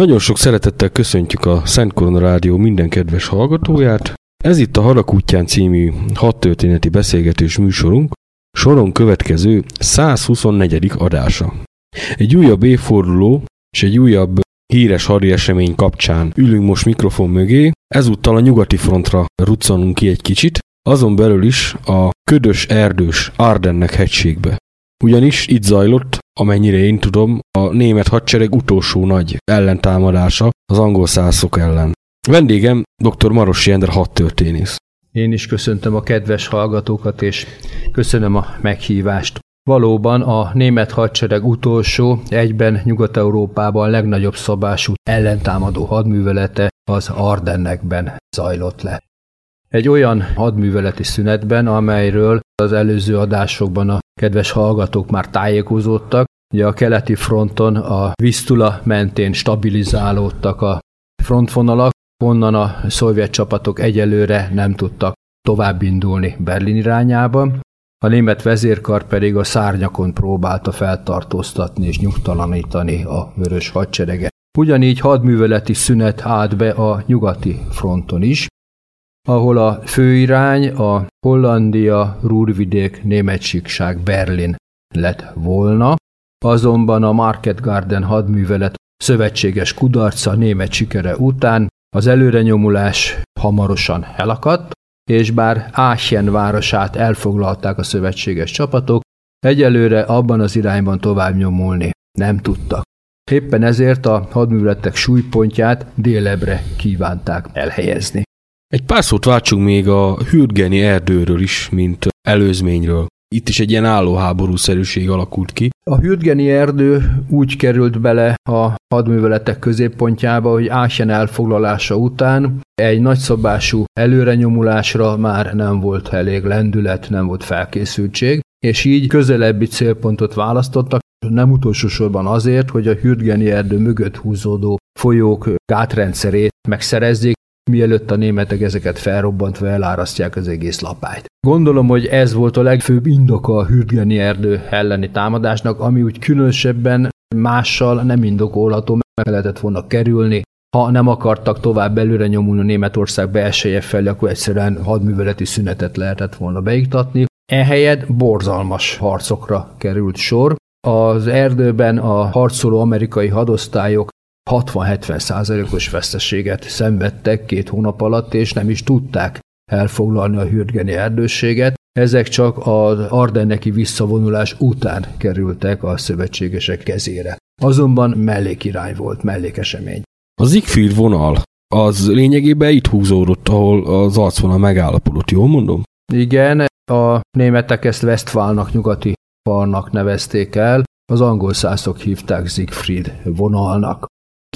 Nagyon sok szeretettel köszöntjük a Szent Korona Rádió minden kedves hallgatóját. Ez itt a Halak útján című hat történeti beszélgetős műsorunk, soron következő 124. adása. Egy újabb évforduló és egy újabb híres hadi esemény kapcsán ülünk most mikrofon mögé, ezúttal a nyugati frontra ruccanunk ki egy kicsit, azon belül is a ködös erdős Ardennek hegységbe. Ugyanis itt zajlott, amennyire én tudom, a német hadsereg utolsó nagy ellentámadása az angol szászok ellen. Vendégem dr. Maros Jender hadtörténész. Én is köszöntöm a kedves hallgatókat, és köszönöm a meghívást. Valóban a német hadsereg utolsó, egyben Nyugat-Európában legnagyobb szabású ellentámadó hadművelete az Ardennekben zajlott le. Egy olyan hadműveleti szünetben, amelyről az előző adásokban a kedves hallgatók már tájékozódtak, ugye a keleti fronton a Visztula mentén stabilizálódtak a frontvonalak, onnan a szovjet csapatok egyelőre nem tudtak tovább indulni Berlin irányába. A német vezérkar pedig a szárnyakon próbálta feltartóztatni és nyugtalanítani a vörös hadsereget. Ugyanígy hadműveleti szünet állt be a nyugati fronton is, ahol a főirány a Hollandia, Rúrvidék, Németsíkság, Berlin lett volna, azonban a Market Garden hadművelet szövetséges kudarca német sikere után Az előrenyomulás hamarosan elakadt, és bár Aachen városát elfoglalták a szövetséges csapatok, egyelőre abban az irányban tovább nyomulni nem tudtak. Éppen ezért a hadműveletek súlypontját délebre kívánták elhelyezni. Egy pár szót váltsunk még a Hürgeni erdőről is, mint előzményről. Itt is egy ilyen állóháborúszerűség alakult ki. A Hürgeni erdő úgy került bele a hadműveletek középpontjába, hogy Aachen elfoglalása után egy nagyszabású előrenyomulásra már nem volt elég lendület, nem volt felkészültség, és így közelebbi célpontot választottak, nem utolsó sorban azért, hogy a Hürgeni erdő mögött húzódó folyók gátrendszerét megszerezzék, mielőtt a németek ezeket felrobbantva elárasztják az egész lapályt. Gondolom, hogy ez volt a legfőbb indoka a Hürgeni erdő elleni támadásnak, ami úgy különösebben mással nem indokolható, meg lehetett volna kerülni, ha nem akartak tovább előre nyomulni Németország belseje felé, akkor egyszerűen hadműveleti szünetet lehetett volna beiktatni. Ehelyett borzalmas harcokra került sor. Az erdőben a harcoló amerikai hadosztályok 60-70 százalékos veszteséget szenvedtek két hónap alatt, és nem is tudták elfoglalni a hürgeni erdőséget. Ezek csak az ardenneki visszavonulás után kerültek a szövetségesek kezére. Azonban mellékirány volt, mellékesemény. A Siegfried vonal az lényegében itt húzódott, ahol az arcvonal megállapodott, jól mondom? Igen, a németek ezt Westfálnak, nyugati falnak nevezték el, az angol szászok hívták Siegfried vonalnak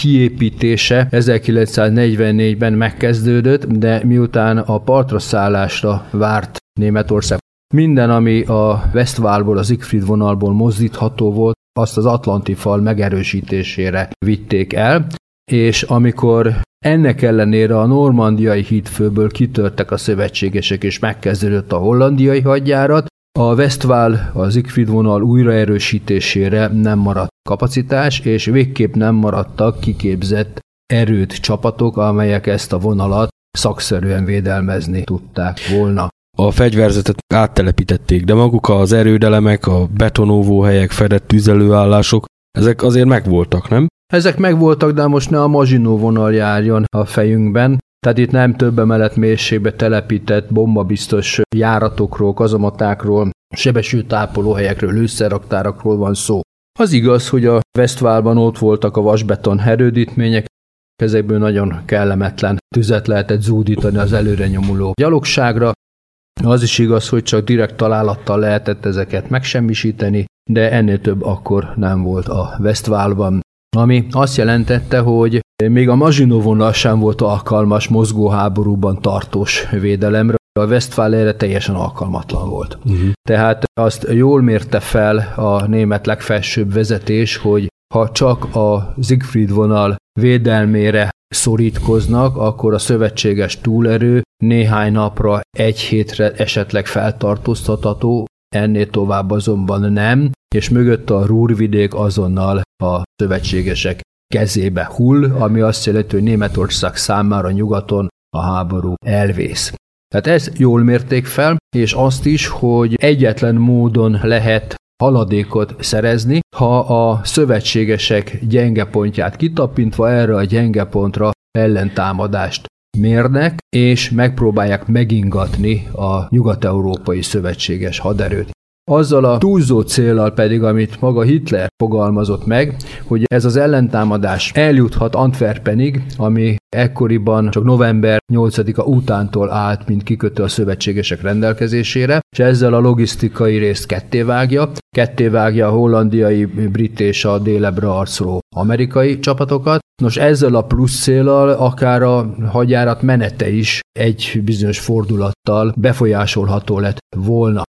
kiépítése 1944-ben megkezdődött, de miután a partra szállásra várt Németország, minden, ami a Westfálból, az Siegfried vonalból mozdítható volt, azt az Atlanti fal megerősítésére vitték el, és amikor ennek ellenére a normandiai hídfőből kitörtek a szövetségesek, és megkezdődött a hollandiai hadjárat, a Westfál, az Siegfried vonal újraerősítésére nem maradt kapacitás, és végképp nem maradtak kiképzett erőt csapatok, amelyek ezt a vonalat szakszerűen védelmezni tudták volna. A fegyverzetet áttelepítették, de maguk az erődelemek, a betonóvó helyek, fedett tüzelőállások, ezek azért megvoltak, nem? Ezek megvoltak, de most ne a Maginó vonal járjon a fejünkben. Tehát itt nem több emelet mélységbe telepített bombabiztos járatokról, kazamatákról, sebesült tápolóhelyekről, lőszerraktárakról van szó. Az igaz, hogy a Westfálban ott voltak a vasbeton herődítmények, ezekből nagyon kellemetlen tüzet lehetett zúdítani az előre nyomuló gyalogságra. Az is igaz, hogy csak direkt találattal lehetett ezeket megsemmisíteni, de ennél több akkor nem volt a Westfálban. Ami azt jelentette, hogy még a Mazsinó vonal sem volt alkalmas mozgóháborúban tartós védelemre, a Westfál erre teljesen alkalmatlan volt. Uh-huh. Tehát azt jól mérte fel a német legfelsőbb vezetés, hogy ha csak a Siegfried vonal védelmére szorítkoznak, akkor a szövetséges túlerő néhány napra, egy hétre esetleg feltartóztatható, ennél tovább azonban nem, és mögött a Rúrvidék azonnal a szövetségesek kezébe hull, ami azt jelenti, hogy Németország számára nyugaton a háború elvész. Tehát ezt jól mérték fel, és azt is, hogy egyetlen módon lehet haladékot szerezni, ha a szövetségesek gyenge pontját kitapintva erre a gyenge pontra ellentámadást mérnek, és megpróbálják megingatni a nyugat-európai szövetséges haderőt. Azzal a túlzó célral pedig, amit maga Hitler fogalmazott meg, hogy ez az ellentámadás eljuthat Antwerpenig, ami ekkoriban csak november 8-a utántól állt, mint kikötő a szövetségesek rendelkezésére, és ezzel a logisztikai részt kettévágja. Kettévágja a hollandiai, brit és a délebre arcoló amerikai csapatokat. Nos, ezzel a plusz célral akár a hadjárat menete is egy bizonyos fordulattal befolyásolható lett volna.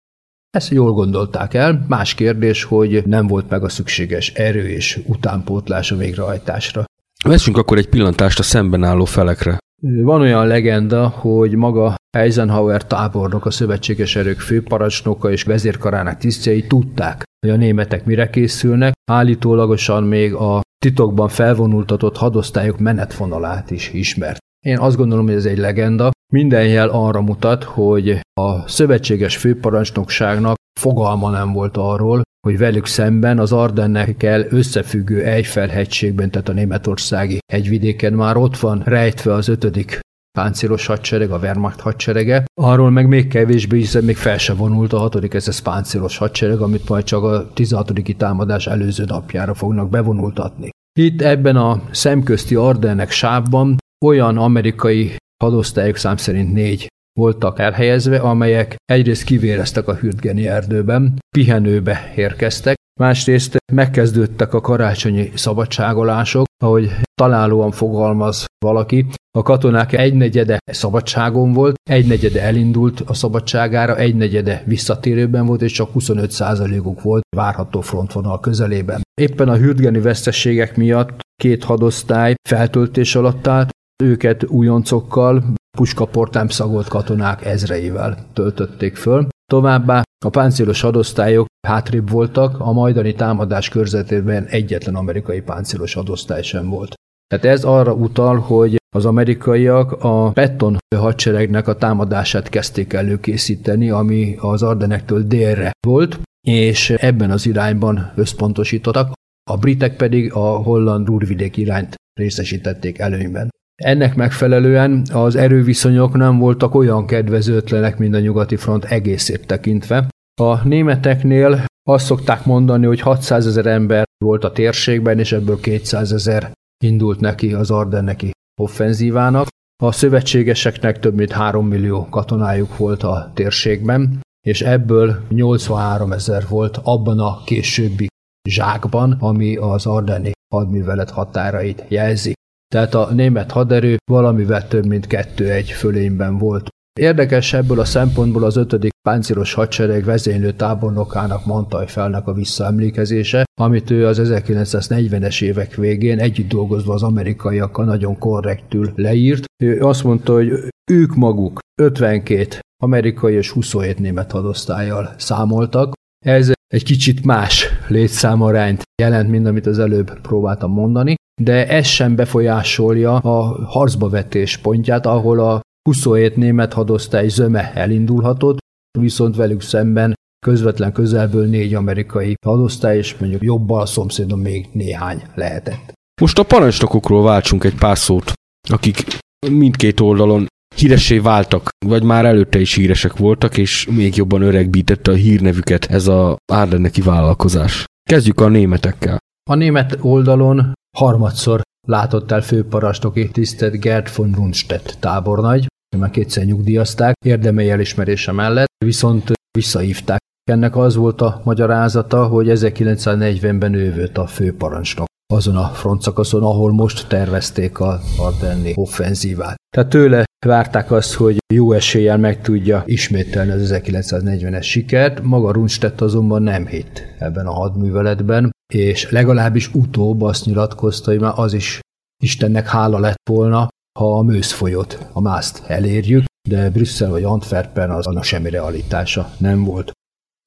Ezt jól gondolták el, más kérdés, hogy nem volt meg a szükséges erő és utánpótlás a végrehajtásra. Vessünk akkor egy pillantást a szemben álló felekre. Van olyan legenda, hogy maga Eisenhower tábornok, a szövetséges erők főparancsnoka és vezérkarának tisztjei tudták, hogy a németek mire készülnek, állítólagosan még a titokban felvonultatott hadosztályok menetvonalát is ismert. Én azt gondolom, hogy ez egy legenda. Minden jel arra mutat, hogy a szövetséges főparancsnokságnak fogalma nem volt arról, hogy velük szemben az Ardennekkel összefüggő Eiffel hegységben, tehát a németországi hegyvidéken már ott van rejtve az ötödik páncélos hadsereg, a Wehrmacht hadserege. Arról meg még kevésbé, hiszen még fel se vonult a hatodik ez páncélos hadsereg, amit majd csak a 16. támadás előző napjára fognak bevonultatni. Itt ebben a szemközti Ardennek sávban olyan amerikai hadosztályok szám szerint négy voltak elhelyezve, amelyek egyrészt kivéreztek a Hürtgeni erdőben, pihenőbe érkeztek, másrészt megkezdődtek a karácsonyi szabadságolások, ahogy találóan fogalmaz valaki, a katonák egynegyede szabadságon volt, egynegyede elindult a szabadságára, egynegyede visszatérőben volt, és csak 25%-uk volt várható frontvonal közelében. Éppen a hürtgeni veszteségek miatt két hadosztály feltöltés alatt állt, őket újoncokkal, puskaport nem szagolt katonák ezreivel töltötték föl. Továbbá a páncélos hadosztályok hátrébb voltak, a majdani támadás körzetében egyetlen amerikai páncélos hadosztály sem volt. Tehát ez arra utal, hogy az amerikaiak a Petton hadseregnek a támadását kezdték előkészíteni, ami az Ardenektől délre volt, és ebben az irányban összpontosítottak, a britek pedig a holland rúrvidék irányt részesítették előnyben. Ennek megfelelően az erőviszonyok nem voltak olyan kedvezőtlenek, mint a nyugati front egészét tekintve. A németeknél azt szokták mondani, hogy 600 ezer ember volt a térségben, és ebből 200 ezer indult neki az Ardenneki offenzívának. A szövetségeseknek több mint 3 millió katonájuk volt a térségben, és ebből 83 ezer volt abban a későbbi zsákban, ami az Ardenni hadművelet határait jelzi. Tehát a német haderő valamivel több mint kettő-egy fölényben volt. Érdekes ebből a szempontból az 5. páncélos hadsereg vezénylő tábornokának Mantajfelnek a visszaemlékezése, amit ő az 1940-es évek végén együtt dolgozva az amerikaiakkal nagyon korrektül leírt. Ő azt mondta, hogy ők maguk 52 amerikai és 27 német hadosztályjal számoltak. Ez egy kicsit más létszámarányt jelent, mint amit az előbb próbáltam mondani, de ez sem befolyásolja a harcba vetés pontját, ahol a 27 német hadosztály zöme elindulhatott, viszont velük szemben közvetlen közelből négy amerikai hadosztály, és mondjuk jobbal a szomszédon még néhány lehetett. Most a parancsnokokról váltsunk egy pár szót, akik mindkét oldalon híresé váltak, vagy már előtte is híresek voltak, és még jobban öregbítette a hírnevüket ez a árdenneki vállalkozás. Kezdjük a németekkel. A német oldalon harmadszor látott el főparancsnoki tisztet Gerd von Rundstedt tábornagy, már kétszer nyugdíjazták, érdemei elismerése mellett, viszont visszahívták. Ennek az volt a magyarázata, hogy 1940-ben ő volt a főparancsnok azon a frontszakaszon, ahol most tervezték a Ardenni offenzívát. Tehát tőle várták azt, hogy jó eséllyel meg tudja ismételni az 1940-es sikert, maga Rundstedt azonban nem hitt ebben a hadműveletben, és legalábbis utóbb azt nyilatkozta, hogy már az is Istennek hála lett volna, ha a mőszfolyót, a mászt elérjük, de Brüsszel vagy Antwerpen az annak semmi realitása nem volt.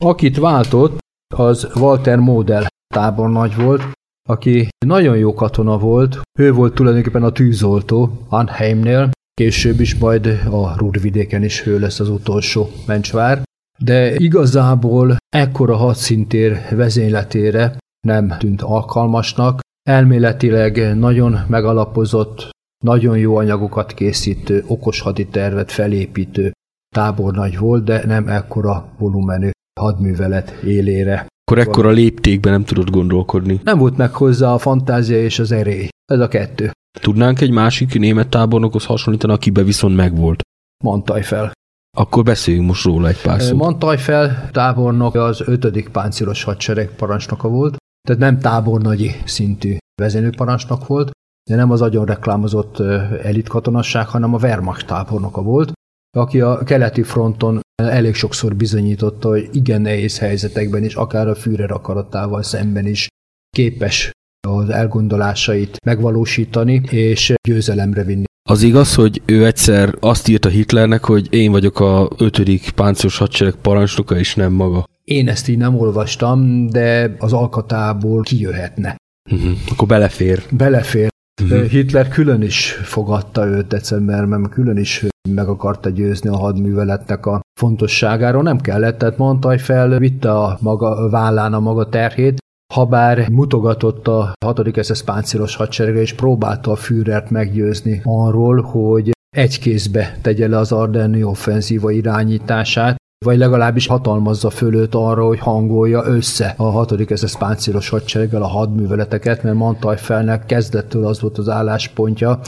Akit váltott, az Walter Model tábornagy volt, aki nagyon jó katona volt, ő volt tulajdonképpen a tűzoltó Anheimnél, később is majd a Rúrvidéken is ő lesz az utolsó mencsvár, de igazából ekkora hadszintér vezényletére nem tűnt alkalmasnak, elméletileg nagyon megalapozott, nagyon jó anyagokat készítő, okos haditervet felépítő tábornagy volt, de nem ekkora volumenű hadművelet élére. Akkor ekkora léptékben nem tudott gondolkodni. Nem volt meg hozzá a fantázia és az erély. Ez a kettő. Tudnánk egy másik német tábornokhoz hasonlítani, akibe viszont megvolt. Mantajfel. Akkor beszéljünk most róla egy pár szót. Mantajfel tábornok az 5. páncélos hadsereg parancsnoka volt, tehát nem tábornagyi szintű vezényőparancsnok volt, de nem az agyon reklámozott elitkatonosság, hanem a Wehrmacht tábornoka volt, aki a keleti fronton elég sokszor bizonyította, hogy igen nehéz helyzetekben is, akár a Führer akaratával szemben is képes az elgondolásait megvalósítani és győzelemre vinni. Az igaz, hogy ő egyszer azt írta Hitlernek, hogy én vagyok a ötödik páncélos hadsereg parancsnoka, és nem maga. Én ezt így nem olvastam, de az alkatából kijöhetne. Uh-huh. Akkor belefér. Belefér. Uh-huh. Hitler külön is fogadta őt decemberben, külön is meg akarta győzni a hadműveletnek a fontosságáról. Nem kellett, tehát Montajfel vitte a maga vállán a maga terhét, habár mutogatott a 6. SS páncélos hadseregre, és próbálta a Führert meggyőzni arról, hogy egy kézbe tegye le az Ardenni offenzíva irányítását, vagy legalábbis hatalmazza fölőt arra, hogy hangolja össze a 6. SS páncélos hadsereggel a hadműveleteket, mert Mantajfelnek kezdettől az volt az álláspontja,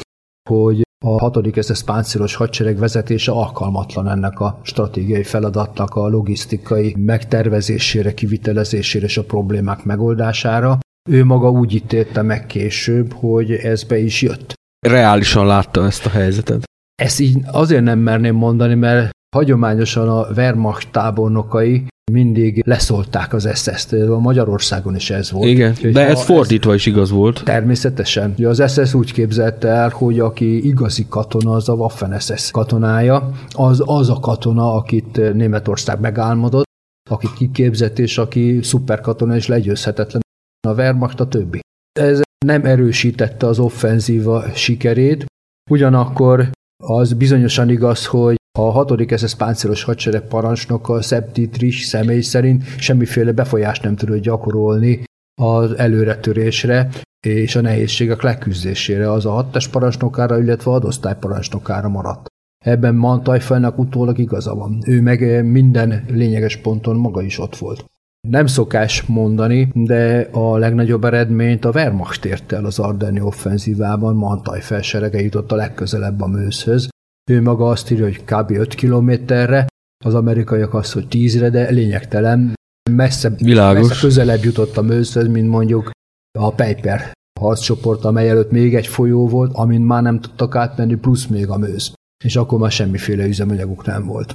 hogy a 6. SS páncélos hadsereg vezetése alkalmatlan ennek a stratégiai feladatnak a logisztikai megtervezésére, kivitelezésére és a problémák megoldására. Ő maga úgy ítélte meg később, hogy ez be is jött. Reálisan látta ezt a helyzetet. Ezt így azért nem merném mondani, mert hagyományosan a Wehrmacht tábornokai mindig leszólták az SS-t, Magyarországon is ez volt. Igen, és de ez fordítva ez is igaz volt. Természetesen. Az SS úgy képzelte el, hogy aki igazi katona, az a Waffen SS katonája, az az a katona, akit Németország megálmodott, akit kiképzett, és aki szuperkatona és legyőzhetetlen a Wehrmacht a többi. Ez nem erősítette az offenzíva sikerét, ugyanakkor az bizonyosan igaz, hogy a 6. SS páncélos hadsereg parancsnoka Szebb Dietrich személy szerint semmiféle befolyást nem tudott gyakorolni az előretörésre és a nehézségek leküzdésére, az a hattes parancsnokára, illetve adosztály parancsnokára maradt. Ebben Mantajfajnak utólag igaza van. Ő meg minden lényeges ponton maga is ott volt. Nem szokás mondani, de a legnagyobb eredményt a Wehrmacht ért el az Ardenni offenzívában, Mantaj felserege jutott a legközelebb a mőzhöz, ő maga azt írja, hogy kb. 5 kilométerre, az amerikaiak azt, hogy 10-re, de lényegtelen, messze, Világos. messze közelebb jutott a mőzhöz, mint mondjuk a Piper harccsoport, amely előtt még egy folyó volt, amin már nem tudtak átmenni, plusz még a mőz. És akkor már semmiféle üzemanyaguk nem volt.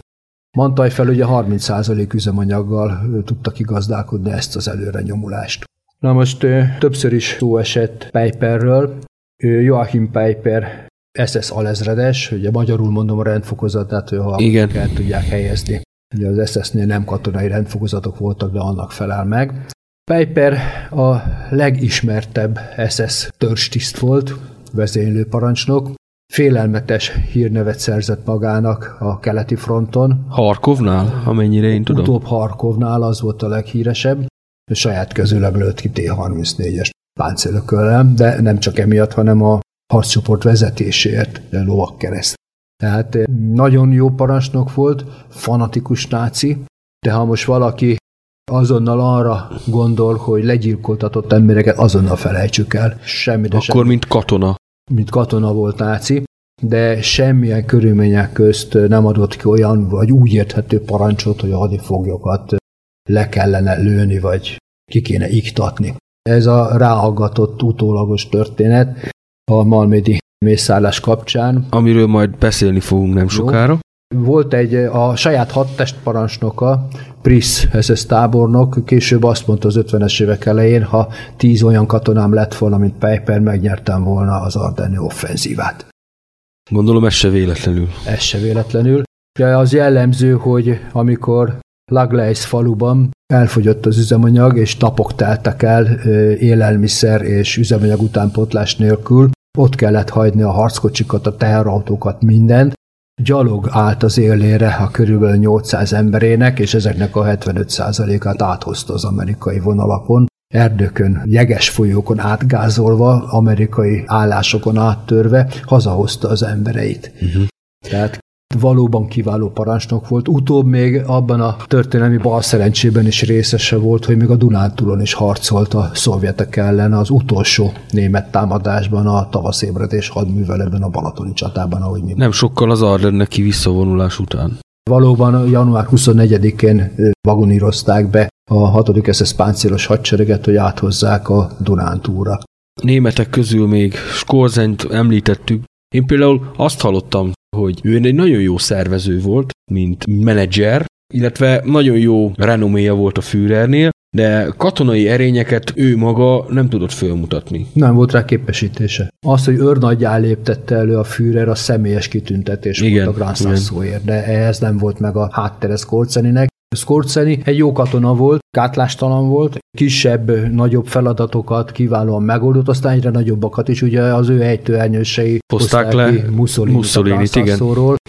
Mantaj fel ugye 30% üzemanyaggal tudtak igazdálkodni ezt az előre nyomulást. Na most többször is szó esett Piperről. Joachim Piper SS alezredes, ugye magyarul mondom a rendfokozatát, hogy ha Igen. el tudják helyezni. Ugye az SS-nél nem katonai rendfokozatok voltak, de annak felel meg. Piper a legismertebb SS törzstiszt volt, vezénylő parancsnok, félelmetes hírnevet szerzett magának a keleti fronton. Harkovnál, amennyire én tudom. Utóbb Harkovnál az volt a leghíresebb. Saját közüleg lőtt ki T-34-es páncélökölre, de nem csak emiatt, hanem a harccsoport vezetéséért lovak kereszt. Tehát eh, nagyon jó parancsnok volt, fanatikus náci, de ha most valaki azonnal arra gondol, hogy legyilkoltatott embereket, azonnal felejtsük el. Semmi, de Akkor semmi. mint katona. Mint katona volt náci, de semmilyen körülmények közt nem adott ki olyan, vagy úgy érthető parancsot, hogy a hadifoglyokat le kellene lőni, vagy ki kéne iktatni. Ez a ráaggatott utólagos történet, a Malmédi mészállás kapcsán. Amiről majd beszélni fogunk nem sokára. Volt egy a saját hadtest parancsnoka, Prisz SS tábornok, később azt mondta az 50-es évek elején, ha tíz olyan katonám lett volna, mint Piper, megnyertem volna az Ardenni offenzívát. Gondolom ez se véletlenül. Ez se véletlenül. Az jellemző, hogy amikor Lagleis faluban elfogyott az üzemanyag, és napok teltek el élelmiszer és üzemanyag utánpotlás nélkül. Ott kellett hagyni a harckocsikat, a teherautókat, mindent. Gyalog állt az élére a körülbelül 800 emberének, és ezeknek a 75%-át áthozta az amerikai vonalakon erdőkön, jeges folyókon átgázolva, amerikai állásokon áttörve hazahozta az embereit. Uh-huh. Tehát valóban kiváló parancsnok volt. Utóbb még abban a történelmi balszerencsében is részese volt, hogy még a Dunántúlon is harcolt a szovjetek ellen az utolsó német támadásban, a tavaszébredés hadműveletben, a Balatoni csatában, ahogy minden. Nem sokkal az Ardenneki visszavonulás után. Valóban január 24-én vagonírozták be a 6. SS páncélos hadsereget, hogy áthozzák a Dunántúra. Németek közül még Skorzent említettük. Én például azt hallottam hogy ő egy nagyon jó szervező volt, mint menedzser, illetve nagyon jó renoméja volt a Führernél, de katonai erényeket ő maga nem tudott fölmutatni. Nem volt rá képesítése. Az, hogy őrnagyjá léptette elő a Führer, a személyes kitüntetés igen, volt a Grand de ehhez nem volt meg a háttere Skorceninek, Scorseni egy jó katona volt, gátlástalan volt, kisebb, nagyobb feladatokat kiválóan megoldott, aztán egyre nagyobbakat is, ugye az ő ejtőernyősei hozták le Mussolini, Mussolini igen.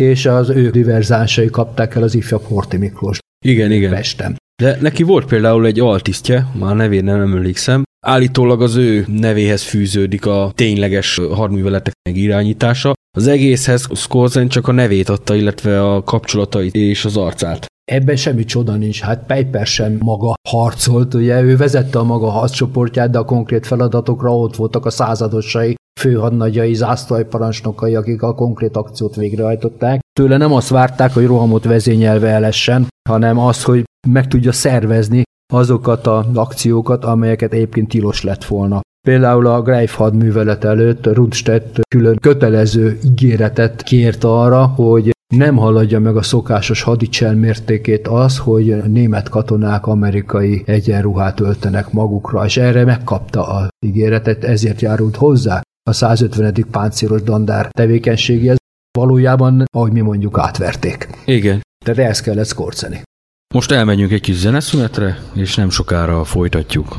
és az ő diverzánsai kapták el az ifjabb Horti Miklós. Igen, igen. Pestem. De neki volt például egy altisztje, már nevén nem emlékszem, Állítólag az ő nevéhez fűződik a tényleges hadműveletek irányítása. Az egészhez Scorsese csak a nevét adta, illetve a kapcsolatait és az arcát. Ebben semmi csoda nincs, hát Piper sem maga harcolt, ugye ő vezette a maga harccsoportját, de a konkrét feladatokra ott voltak a századosai, főhadnagyai, zászlóparancsnokai, akik a konkrét akciót végrehajtották. Tőle nem azt várták, hogy rohamot vezényelve elessen, hanem az, hogy meg tudja szervezni azokat az akciókat, amelyeket egyébként tilos lett volna. Például a Greif hadművelet előtt Rundstedt külön kötelező ígéretet kért arra, hogy nem haladja meg a szokásos hadicsel mértékét az, hogy német katonák amerikai egyenruhát öltenek magukra, és erre megkapta a ígéretet, ezért járult hozzá a 150. páncélos dandár tevékenységéhez. Valójában, ahogy mi mondjuk, átverték. Igen. Tehát ezt kellett szkorceni. Most elmegyünk egy kis zeneszünetre, és nem sokára folytatjuk.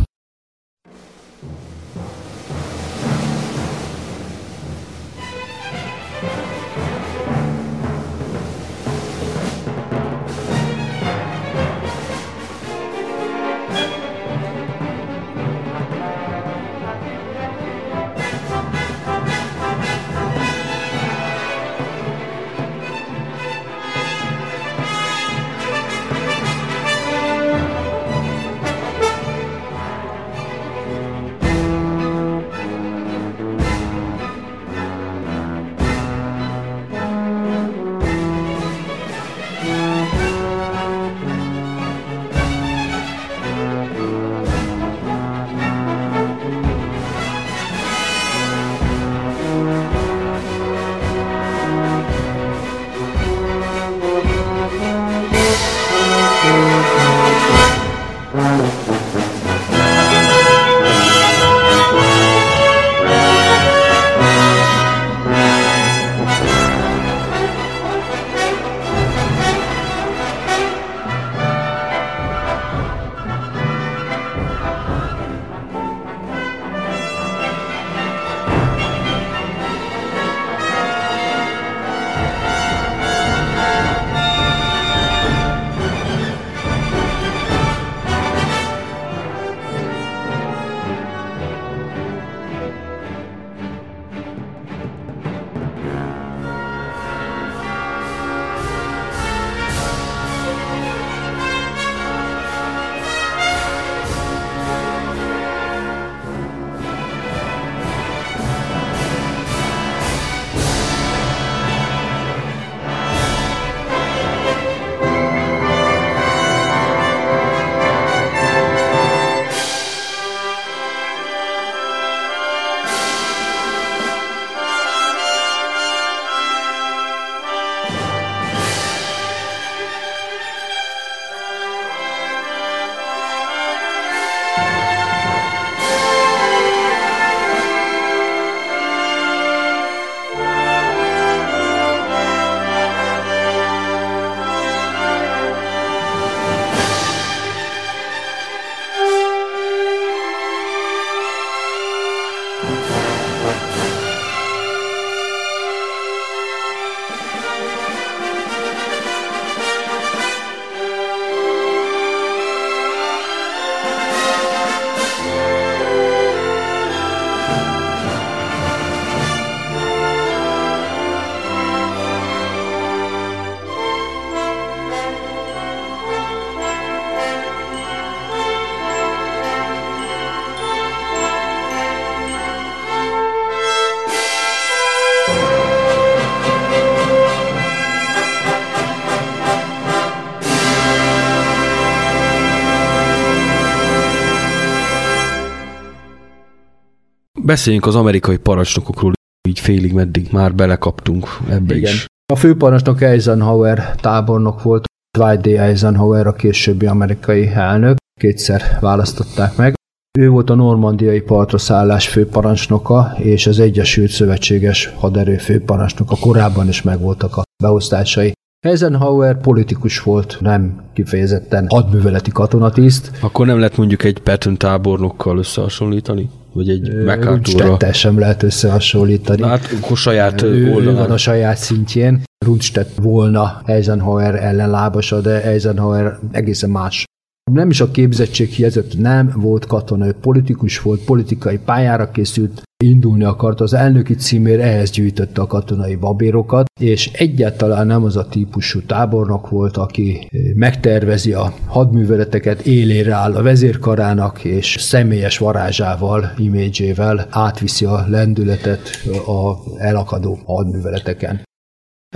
Beszéljünk az amerikai parancsnokokról, így félig meddig már belekaptunk ebbe Igen. is. A főparancsnok Eisenhower tábornok volt, Dwight D. Eisenhower a későbbi amerikai elnök, kétszer választották meg. Ő volt a normandiai partra szállás főparancsnoka, és az Egyesült Szövetséges Haderő főparancsnoka. Korábban is megvoltak a beosztásai. Eisenhower politikus volt, nem kifejezetten hadműveleti katonatiszt. Akkor nem lehet mondjuk egy Patton tábornokkal összehasonlítani? Vagy egy MacArthurra? sem lehet összehasonlítani. Na, hát akkor saját ő, oldalán. Ő van a saját szintjén. Rundstedt volna Eisenhower ellenlábasa, de Eisenhower egészen más nem is a képzettség hiányzott, nem volt katona, ő politikus volt, politikai pályára készült, indulni akart, az elnöki címér ehhez gyűjtötte a katonai babérokat, és egyáltalán nem az a típusú tábornok volt, aki megtervezi a hadműveleteket, élére áll a vezérkarának, és személyes varázsával, imidzsével átviszi a lendületet a elakadó hadműveleteken.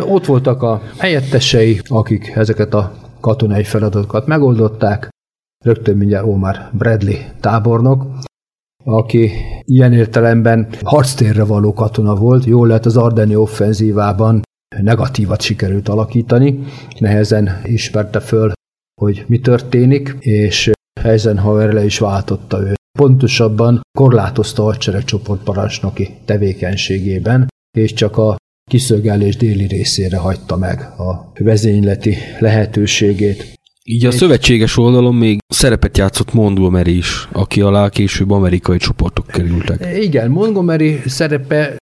Ott voltak a helyettesei, akik ezeket a katonai feladatokat megoldották, rögtön mindjárt Omar Bradley tábornok, aki ilyen értelemben harctérre való katona volt, jól lehet az Ardeni offenzívában negatívat sikerült alakítani, nehezen ismerte föl, hogy mi történik, és Eisenhower le is váltotta őt. Pontosabban korlátozta a hadseregcsoport parancsnoki tevékenységében, és csak a kiszögelés déli részére hagyta meg a vezényleti lehetőségét. Így a szövetséges oldalon még szerepet játszott Montgomery is, aki alá később amerikai csoportok kerültek. Igen, Montgomery szerepe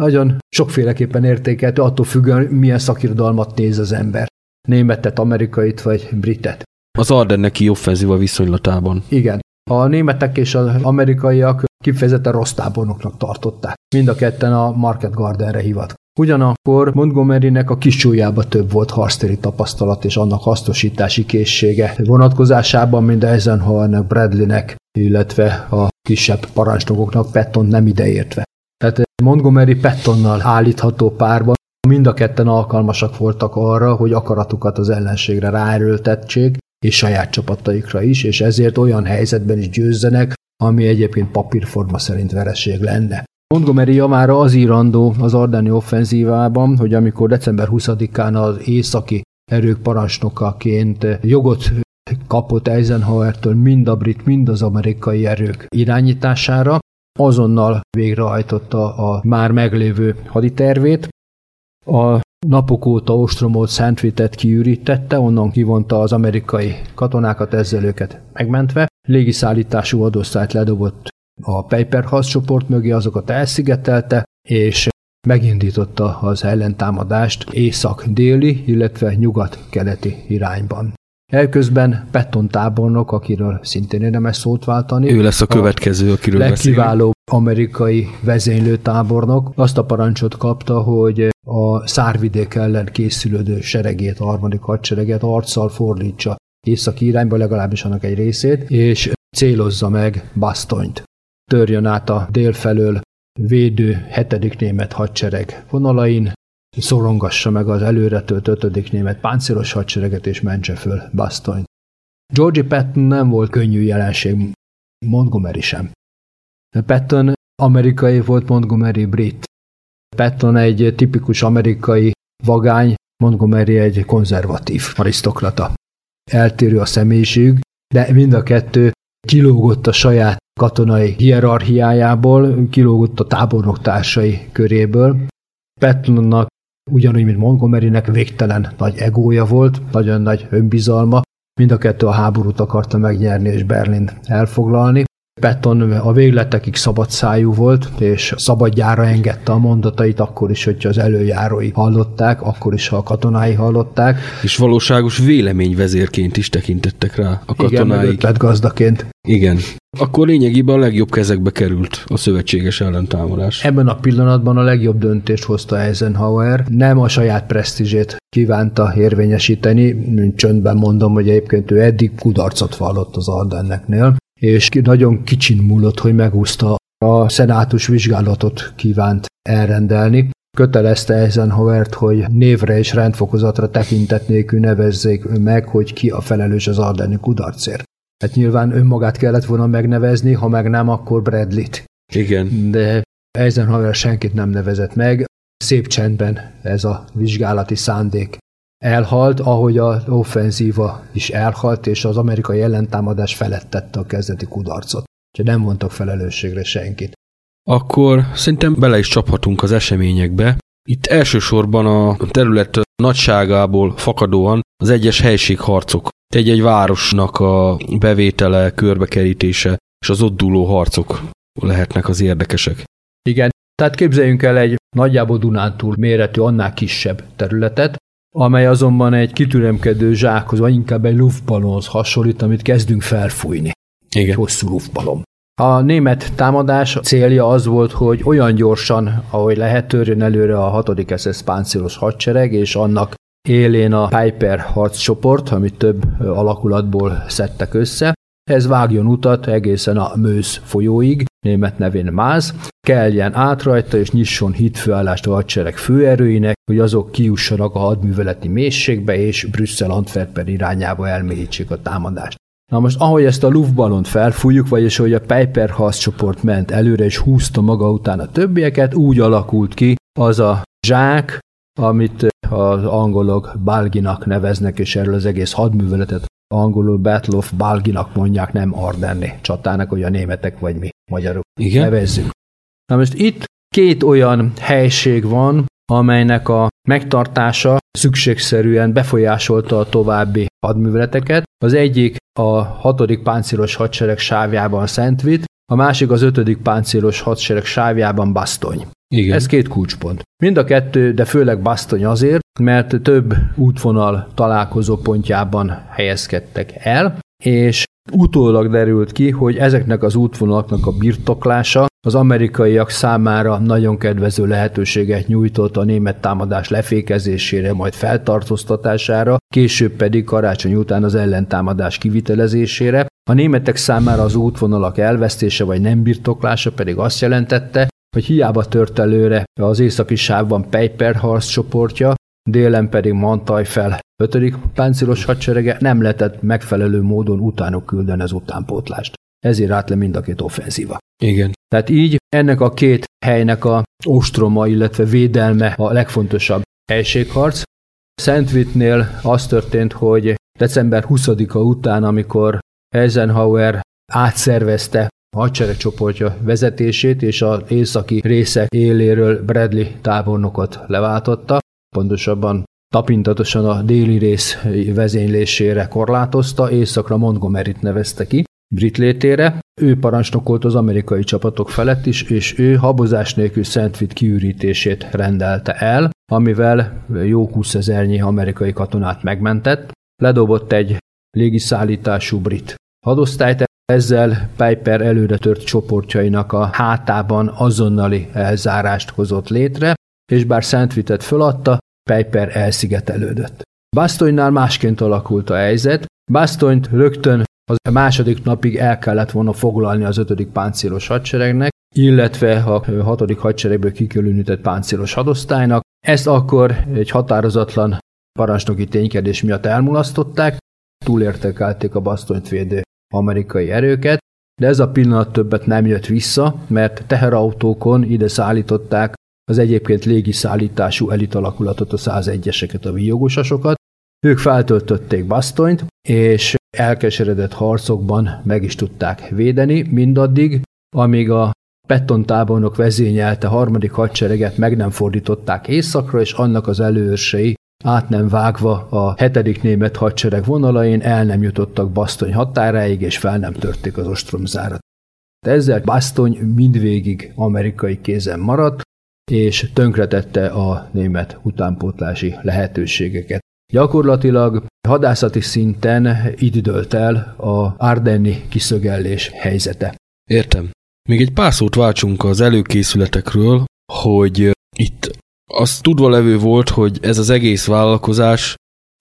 nagyon sokféleképpen értékelhető, attól függően milyen szakirodalmat néz az ember. Németet, amerikait vagy britet. Az Ardenneki offenzíva viszonylatában. Igen. A németek és az amerikaiak kifejezetten rossz tábornoknak tartották. Mind a ketten a Market Gardenre hivat. Ugyanakkor Montgomerynek a kisújjába több volt harctéri tapasztalat és annak hasznosítási készsége vonatkozásában, mint Eisenhowernek, Bradleynek, illetve a kisebb parancsnokoknak Patton nem ideértve. Tehát Montgomery Pattonnal állítható párban mind a ketten alkalmasak voltak arra, hogy akaratukat az ellenségre ráerőltettség, és saját csapataikra is, és ezért olyan helyzetben is győzzenek, ami egyébként papírforma szerint vereség lenne. Montgomery javára az írandó az Ardeni offenzívában, hogy amikor december 20-án az északi erők parancsnokaként jogot kapott Eisenhower-től mind a brit, mind az amerikai erők irányítására, azonnal végrehajtotta a már meglévő haditervét. A napok óta ostromolt Szentvitet kiürítette, onnan kivonta az amerikai katonákat, ezzel őket megmentve. Légiszállítású adosztályt ledobott a Paper csoport mögé, azokat elszigetelte, és megindította az ellentámadást észak-déli, illetve nyugat-keleti irányban. Elközben Petton tábornok, akiről szintén érdemes szót váltani. Ő lesz a következő, akiről legkiválóbb amerikai vezénylő tábornok. Azt a parancsot kapta, hogy a szárvidék ellen készülődő seregét, a harmadik hadsereget arccal fordítsa északi irányba, legalábbis annak egy részét, és célozza meg Bastonyt törjön át a dél felől védő hetedik német hadsereg vonalain, szorongassa meg az előretölt ötödik német páncélos hadsereget és mentse föl Bastonyt. Georgie Patton nem volt könnyű jelenség, Montgomery sem. Patton amerikai volt, Montgomery brit. Patton egy tipikus amerikai vagány, Montgomery egy konzervatív arisztokrata. Eltérő a személyiség, de mind a kettő kilógott a saját katonai hierarchiájából, kilógott a tábornok társai köréből. Pattonnak ugyanúgy, mint Montgomerynek végtelen nagy egója volt, nagyon nagy önbizalma, mind a kettő a háborút akarta megnyerni és Berlin elfoglalni. Patton a végletekig szabad szájú volt, és szabadjára engedte a mondatait akkor is, hogyha az előjárói hallották, akkor is, ha a katonái hallották. És valóságos véleményvezérként is tekintettek rá a katonái. Igen, gazdaként. Igen. Akkor lényegében a legjobb kezekbe került a szövetséges ellentámadás. Ebben a pillanatban a legjobb döntést hozta Eisenhower. Nem a saját presztízsét kívánta érvényesíteni, csöndben mondom, hogy egyébként ő eddig kudarcot vallott az Ardenneknél, és nagyon kicsin múlott, hogy megúszta a szenátus vizsgálatot kívánt elrendelni. Kötelezte Eisenhower-t, hogy névre és rendfokozatra tekintet nélkül nevezzék meg, hogy ki a felelős az Ardenni kudarcért. Hát nyilván önmagát kellett volna megnevezni, ha meg nem, akkor Bradley-t. Igen. De Eisenhower senkit nem nevezett meg. Szép csendben ez a vizsgálati szándék elhalt, ahogy az offenzíva is elhalt, és az amerikai ellentámadás felettette a kezdeti kudarcot. Úgyhogy nem vontak felelősségre senkit. Akkor szerintem bele is csaphatunk az eseményekbe. Itt elsősorban a terület nagyságából fakadóan az egyes helységharcok, egy-egy városnak a bevétele, körbekerítése és az ott dúló harcok lehetnek az érdekesek. Igen, tehát képzeljünk el egy nagyjából Dunántúl méretű, annál kisebb területet, amely azonban egy kitüremkedő zsákhoz, vagy inkább egy luftballonhoz hasonlít, amit kezdünk felfújni. Igen. Egy hosszú luftballon. A német támadás célja az volt, hogy olyan gyorsan, ahogy lehet, törjön előre a 6. SS páncélos hadsereg, és annak élén a Piper harccsoport, amit több alakulatból szedtek össze. Ez vágjon utat egészen a Mősz folyóig, német nevén Máz, keljen át rajta és nyisson hitfőállást a hadsereg főerőinek, hogy azok kiussanak a hadműveleti mélységbe és Brüsszel Antwerpen irányába elmélyítsék a támadást. Na most, ahogy ezt a luftballont felfújjuk, vagyis hogy a Piper harccsoport ment előre és húzta maga után a többieket, úgy alakult ki az a zsák, amit az angolok Balginak neveznek, és erről az egész hadműveletet angolul Battle of Balginak mondják, nem Ardenni csatának, hogy a németek vagy mi magyarok Igen? nevezzük. Na most itt két olyan helység van, amelynek a megtartása szükségszerűen befolyásolta a további hadműveleteket. Az egyik a 6. páncélos hadsereg sávjában Szentvit, a másik az 5. páncélos hadsereg sávjában Basztony. Igen. Ez két kulcspont. Mind a kettő, de főleg Basztony azért, mert több útvonal találkozó pontjában helyezkedtek el, és utólag derült ki, hogy ezeknek az útvonalaknak a birtoklása az amerikaiak számára nagyon kedvező lehetőséget nyújtott a német támadás lefékezésére, majd feltartóztatására, később pedig karácsony után az ellentámadás kivitelezésére. A németek számára az útvonalak elvesztése vagy nem birtoklása pedig azt jelentette, hogy hiába tört előre az északi sávban Piper harc csoportja, délen pedig Mantaj fel 5. páncélos hadserege nem lehetett megfelelő módon utánok küldeni az utánpótlást. Ezért állt le mind a két offenzíva. Igen. Tehát így ennek a két helynek a ostroma, illetve védelme a legfontosabb helységharc. Szentvitnél az történt, hogy december 20-a után, amikor Eisenhower átszervezte a hadseregcsoportja vezetését, és az északi részek éléről Bradley tábornokot leváltotta, pontosabban tapintatosan a déli rész vezénylésére korlátozta, északra Montgomery-t nevezte ki, brit létére. Ő parancsnokolt az amerikai csapatok felett is, és ő habozás nélkül Szentvit kiürítését rendelte el, amivel jó 20 ezernyi amerikai katonát megmentett. Ledobott egy légiszállítású brit hadosztályt, ezzel Piper előre tört csoportjainak a hátában azonnali elzárást hozott létre, és bár Szentvitet föladta, Piper elszigetelődött. Bastonynál másként alakult a helyzet. Bastonyt rögtön az második napig el kellett volna foglalni az ötödik páncélos hadseregnek, illetve a hatodik hadseregből kikülönített páncélos hadosztálynak. Ezt akkor egy határozatlan parancsnoki ténykedés miatt elmulasztották, túlértekelték a Bastonyt védő amerikai erőket, de ez a pillanat többet nem jött vissza, mert teherautókon ide szállították az egyébként légiszállítású elitalakulatot, a 101-eseket, a víjogosasokat. Ők feltöltötték Bastonyt, és elkeseredett harcokban meg is tudták védeni, mindaddig, amíg a Petton tábornok vezényelte harmadik hadsereget meg nem fordították északra, és annak az előörsei át nem vágva a hetedik német hadsereg vonalain el nem jutottak Basztony határáig, és fel nem törték az ostromzárat. De ezzel Basztony mindvégig amerikai kézen maradt, és tönkretette a német utánpótlási lehetőségeket. Gyakorlatilag hadászati szinten így dölt el a Ardenni kiszögellés helyzete. Értem. Még egy pár szót váltsunk az előkészületekről, hogy itt az tudva levő volt, hogy ez az egész vállalkozás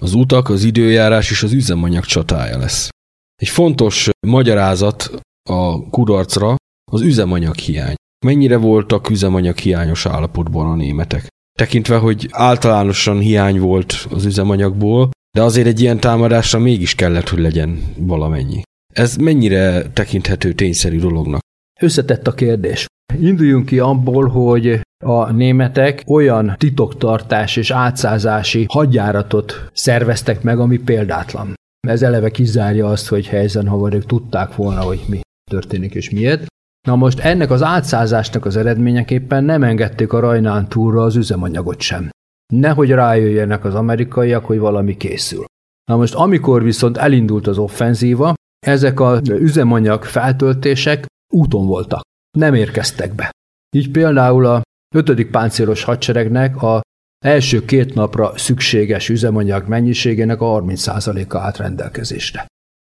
az utak, az időjárás és az üzemanyag csatája lesz. Egy fontos magyarázat a kudarcra az üzemanyag hiány. Mennyire voltak üzemanyag hiányos állapotban a németek? Tekintve, hogy általánosan hiány volt az üzemanyagból, de azért egy ilyen támadásra mégis kellett, hogy legyen valamennyi. Ez mennyire tekinthető tényszerű dolognak? Összetett a kérdés. Induljunk ki abból, hogy a németek olyan titoktartás és átszázási hadjáratot szerveztek meg, ami példátlan. Ez eleve kizárja azt, hogy helyzen ők tudták volna, hogy mi történik és miért. Na most ennek az átszázásnak az eredményeképpen nem engedték a Rajnán túlra az üzemanyagot sem. Nehogy rájöjjenek az amerikaiak, hogy valami készül. Na most amikor viszont elindult az offenzíva, ezek az üzemanyag feltöltések úton voltak, nem érkeztek be. Így például a 5. páncélos hadseregnek a első két napra szükséges üzemanyag mennyiségének a 30%-a állt rendelkezésre.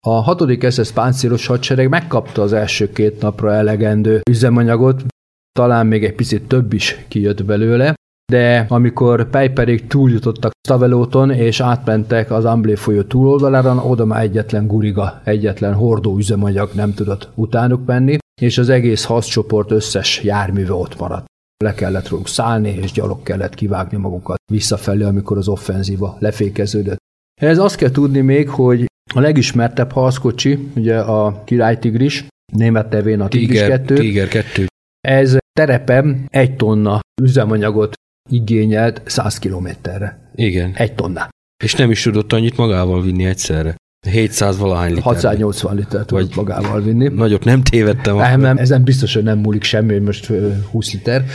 A 6. SS páncélos hadsereg megkapta az első két napra elegendő üzemanyagot, talán még egy picit több is kijött belőle, de amikor Pejperék túljutottak Stavelóton és átmentek az Amblé folyó túloldalára, oda már egyetlen guriga, egyetlen hordó üzemanyag nem tudott utánuk menni, és az egész harccsoport összes járműve ott maradt. Le kellett róluk szállni, és gyalog kellett kivágni magukat visszafelé, amikor az offenzíva lefékeződött. Ez azt kell tudni még, hogy a legismertebb harckocsi, ugye a Király Tigris, német nevén a Tigris Tiger, 2. Tiger 2. Ez terepem egy tonna üzemanyagot igényelt 100 kilométerre. Igen. Egy tonna. És nem is tudott annyit magával vinni egyszerre. 700 valahány liter. 680 litert tudott magával vinni. Nagyot nem tévedtem. Nem, nem, ezen biztos, hogy nem múlik semmi, hogy most ö, 20 liter.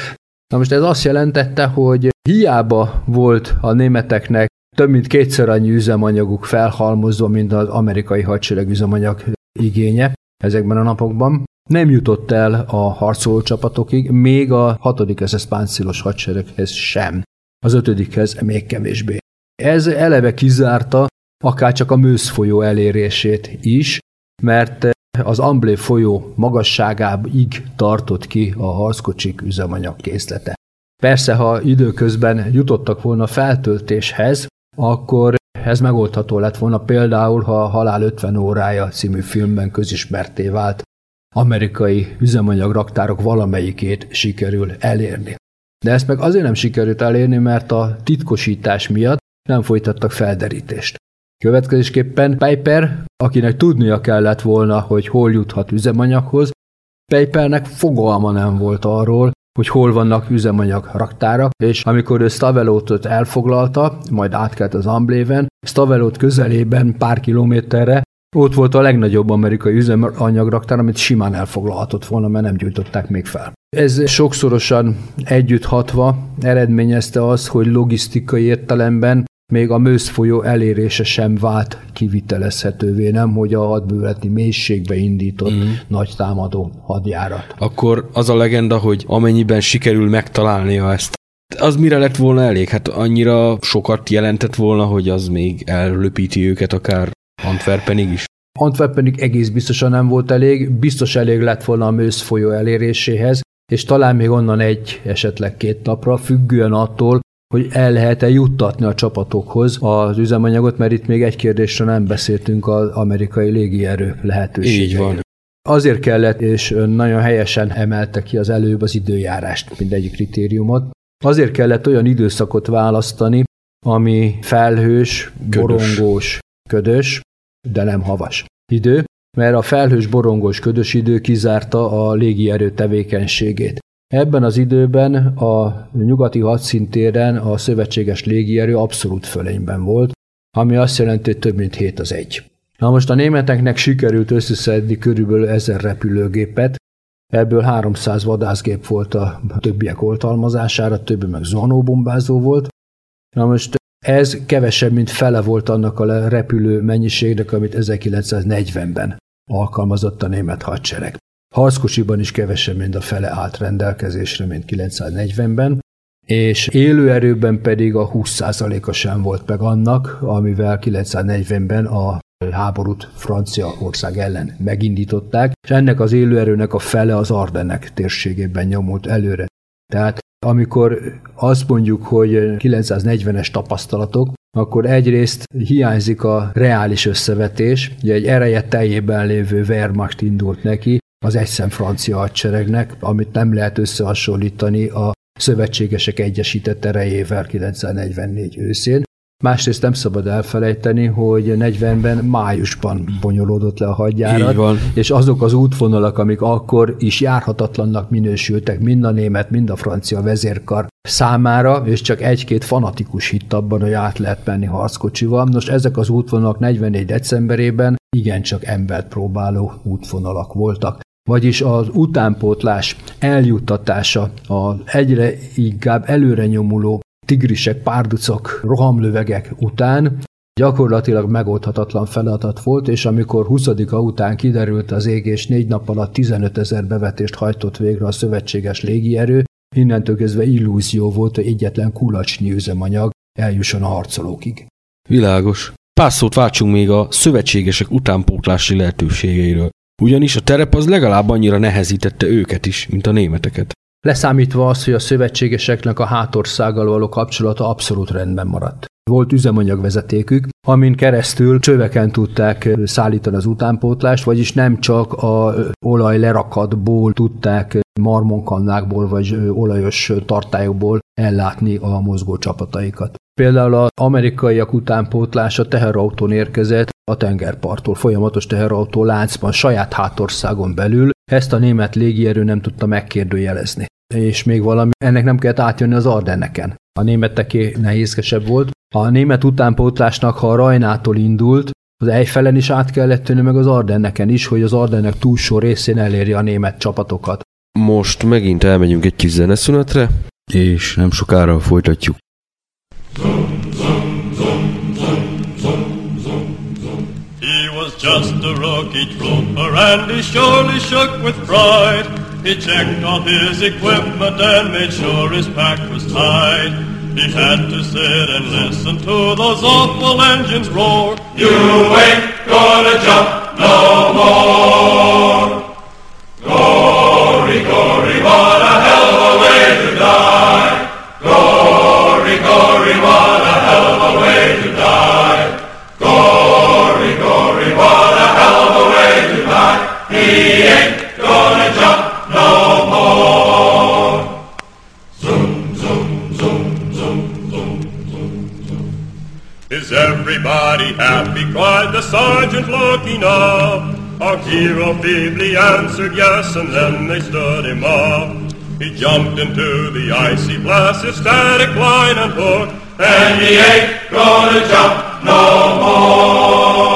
Na most ez azt jelentette, hogy hiába volt a németeknek több mint kétszer annyi üzemanyaguk felhalmozva, mint az amerikai hadsereg üzemanyag igénye ezekben a napokban. Nem jutott el a harcoló csapatokig, még a 6. SS páncélos hadsereghez sem. Az ötödikhez még kevésbé. Ez eleve kizárta akár csak a Mősz folyó elérését is, mert az Amblé folyó magasságáig tartott ki a harckocsik üzemanyag készlete. Persze, ha időközben jutottak volna feltöltéshez, akkor ez megoldható lett volna például, ha a Halál 50 órája című filmben közismerté vált amerikai üzemanyag valamelyikét sikerül elérni. De ezt meg azért nem sikerült elérni, mert a titkosítás miatt nem folytattak felderítést. Következésképpen Piper, akinek tudnia kellett volna, hogy hol juthat üzemanyaghoz, Pipernek fogalma nem volt arról, hogy hol vannak üzemanyag raktárak, és amikor ő Stavelótot elfoglalta, majd átkelt az Ambléven, Stavelót közelében pár kilométerre ott volt a legnagyobb amerikai üzemanyagraktár, amit simán elfoglalhatott volna, mert nem gyújtották még fel. Ez sokszorosan együtt hatva eredményezte az, hogy logisztikai értelemben még a Mősz folyó elérése sem vált kivitelezhetővé, nem hogy a hadműveleti mélységbe indított mm. nagy támadó hadjárat. Akkor az a legenda, hogy amennyiben sikerül megtalálnia ezt, az mire lett volna elég? Hát annyira sokat jelentett volna, hogy az még ellöpíti őket akár Antwerpenig is. Antwerpenig egész biztosan nem volt elég, biztos elég lett volna a Mősz folyó eléréséhez, és talán még onnan egy, esetleg két napra, függően attól, hogy el lehet-e juttatni a csapatokhoz az üzemanyagot, mert itt még egy kérdésre nem beszéltünk az amerikai légierő lehetőségeiről. Így van. Azért kellett, és nagyon helyesen emelte ki az előbb az időjárást, mindegyik kritériumot. Azért kellett olyan időszakot választani, ami felhős, Ködös. borongós, ködös, de nem havas idő, mert a felhős, borongós, ködös idő kizárta a légierő tevékenységét. Ebben az időben a nyugati hadszintéren a szövetséges légierő abszolút fölényben volt, ami azt jelenti, hogy több mint 7 az egy. Na most a németeknek sikerült összeszedni körülbelül 1000 repülőgépet, ebből 300 vadászgép volt a többiek oltalmazására, többi meg zuhanóbombázó volt. Na most ez kevesebb, mint fele volt annak a repülő mennyiségnek, amit 1940-ben alkalmazott a német hadsereg. Harckocsiban is kevesebb, mint a fele állt rendelkezésre, mint 1940-ben, és élőerőben pedig a 20%-a sem volt meg annak, amivel 1940-ben a háborút Franciaország ellen megindították, és ennek az élőerőnek a fele az Ardennek térségében nyomult előre. Tehát amikor azt mondjuk, hogy 940-es tapasztalatok, akkor egyrészt hiányzik a reális összevetés, ugye egy ereje teljében lévő Wehrmacht indult neki, az egyszem francia hadseregnek, amit nem lehet összehasonlítani a szövetségesek egyesített erejével 1944 őszén. Másrészt nem szabad elfelejteni, hogy 40-ben májusban bonyolódott le a hadjárat, és azok az útvonalak, amik akkor is járhatatlannak minősültek mind a német, mind a francia vezérkar számára, és csak egy-két fanatikus hitt abban, hogy át lehet menni harckocsival. Nos, ezek az útvonalak 44 decemberében igencsak embert próbáló útvonalak voltak. Vagyis az utánpótlás eljuttatása az egyre inkább előre nyomuló tigrisek, párducok, rohamlövegek után gyakorlatilag megoldhatatlan feladat volt, és amikor 20 után kiderült az égés négy nap alatt 15 ezer bevetést hajtott végre a szövetséges légierő, innentől kezdve illúzió volt, hogy egyetlen kulacsnyi üzemanyag eljusson a harcolókig. Világos. Pár szót váltsunk még a szövetségesek utánpótlási lehetőségeiről. Ugyanis a terep az legalább annyira nehezítette őket is, mint a németeket. Leszámítva az, hogy a szövetségeseknek a hátországgal való kapcsolata abszolút rendben maradt. Volt üzemanyagvezetékük, amin keresztül csöveken tudták szállítani az utánpótlást, vagyis nem csak a olaj lerakatból tudták marmonkannákból vagy olajos tartályokból ellátni a mozgó csapataikat. Például az amerikaiak utánpótlása teherautón érkezett a tengerparttól, folyamatos teherautó láncban, saját hátországon belül, ezt a német légierő nem tudta megkérdőjelezni. És még valami, ennek nem kellett átjönni az Ardenneken. A németeké nehézkesebb volt. A német utánpótlásnak, ha a Rajnától indult, az Eiffelen is át kellett tűnni, meg az Ardenneken is, hogy az Ardennek túlsó részén elérje a német csapatokat. Most megint elmegyünk egy kis zeneszünetre, és nem sokára folytatjuk. Just a rookie trooper and he surely shook with pride. He checked all his equipment and made sure his pack was tight. He had to sit and listen to those awful engines roar. You ain't gonna jump no more. Gory, everybody happy? cried the sergeant looking up. Our hero feebly answered yes, and then they stood him up. He jumped into the icy blast, his static line and hook, and he ain't gonna jump no more.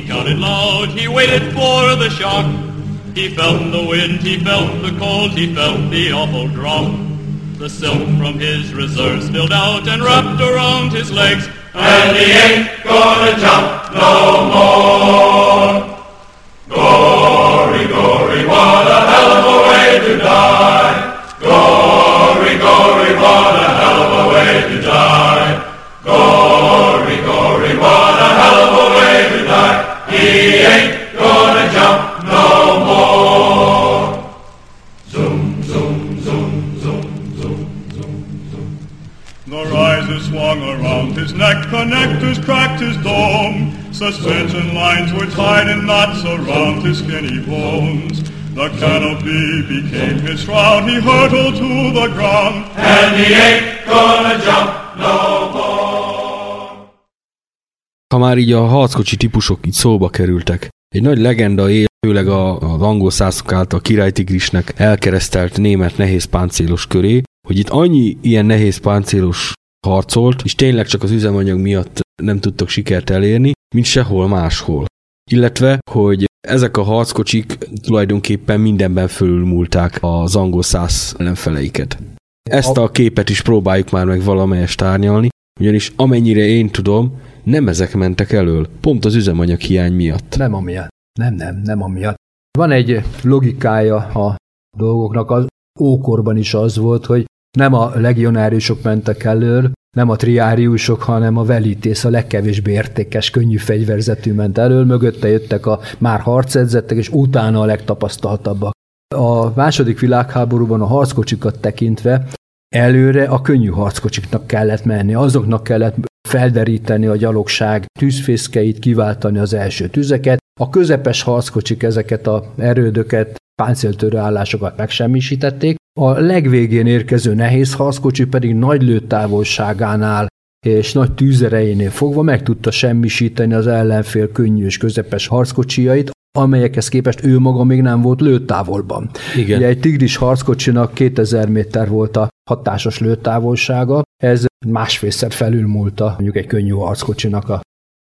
He counted loud, he waited for the shock. He felt the wind, he felt the cold, he felt the awful drop. The silk from his reserves spilled out and wrapped around his legs, and he ain't gonna jump no more. Gory, gory, what connectors cracked his dome. Suspension lines were tied in knots around his skinny bones. The canopy became his shroud, he hurtled to the ground, and he ain't gonna jump no more. Ha már így a harckocsi típusok így szóba kerültek, egy nagy legenda él, főleg a, az angol szászok által királytigrisnek elkeresztelt német nehéz páncélos köré, hogy itt annyi ilyen nehéz páncélos harcolt, és tényleg csak az üzemanyag miatt nem tudtak sikert elérni, mint sehol máshol. Illetve, hogy ezek a harckocsik tulajdonképpen mindenben fölülmúlták az angol száz ellenfeleiket. Ezt a képet is próbáljuk már meg valamelyest árnyalni, ugyanis amennyire én tudom, nem ezek mentek elől, pont az üzemanyag hiány miatt. Nem amiatt. Nem, nem, nem amiatt. Van egy logikája a dolgoknak, az ókorban is az volt, hogy nem a legionáriusok mentek elől, nem a triáriusok, hanem a velítész, a legkevésbé értékes, könnyű fegyverzetű ment elől, mögötte jöttek a már harcedzettek, és utána a legtapasztaltabbak. A második világháborúban a harckocsikat tekintve előre a könnyű harckocsiknak kellett menni, azoknak kellett felderíteni a gyalogság tűzfészkeit, kiváltani az első tüzeket. A közepes harckocsik ezeket a erődöket, páncéltörő állásokat megsemmisítették, A legvégén érkező nehéz harckocsi pedig nagy lőtávolságánál és nagy tűzerejénél fogva meg tudta semmisíteni az ellenfél könnyű és közepes harckocsijait, amelyekhez képest ő maga még nem volt lőtávolban. Igen. Ugye egy tigris harckocsinak 2000 méter volt a hatásos lőtávolsága, ez másfélszer felülmúlta mondjuk egy könnyű harckocsinak a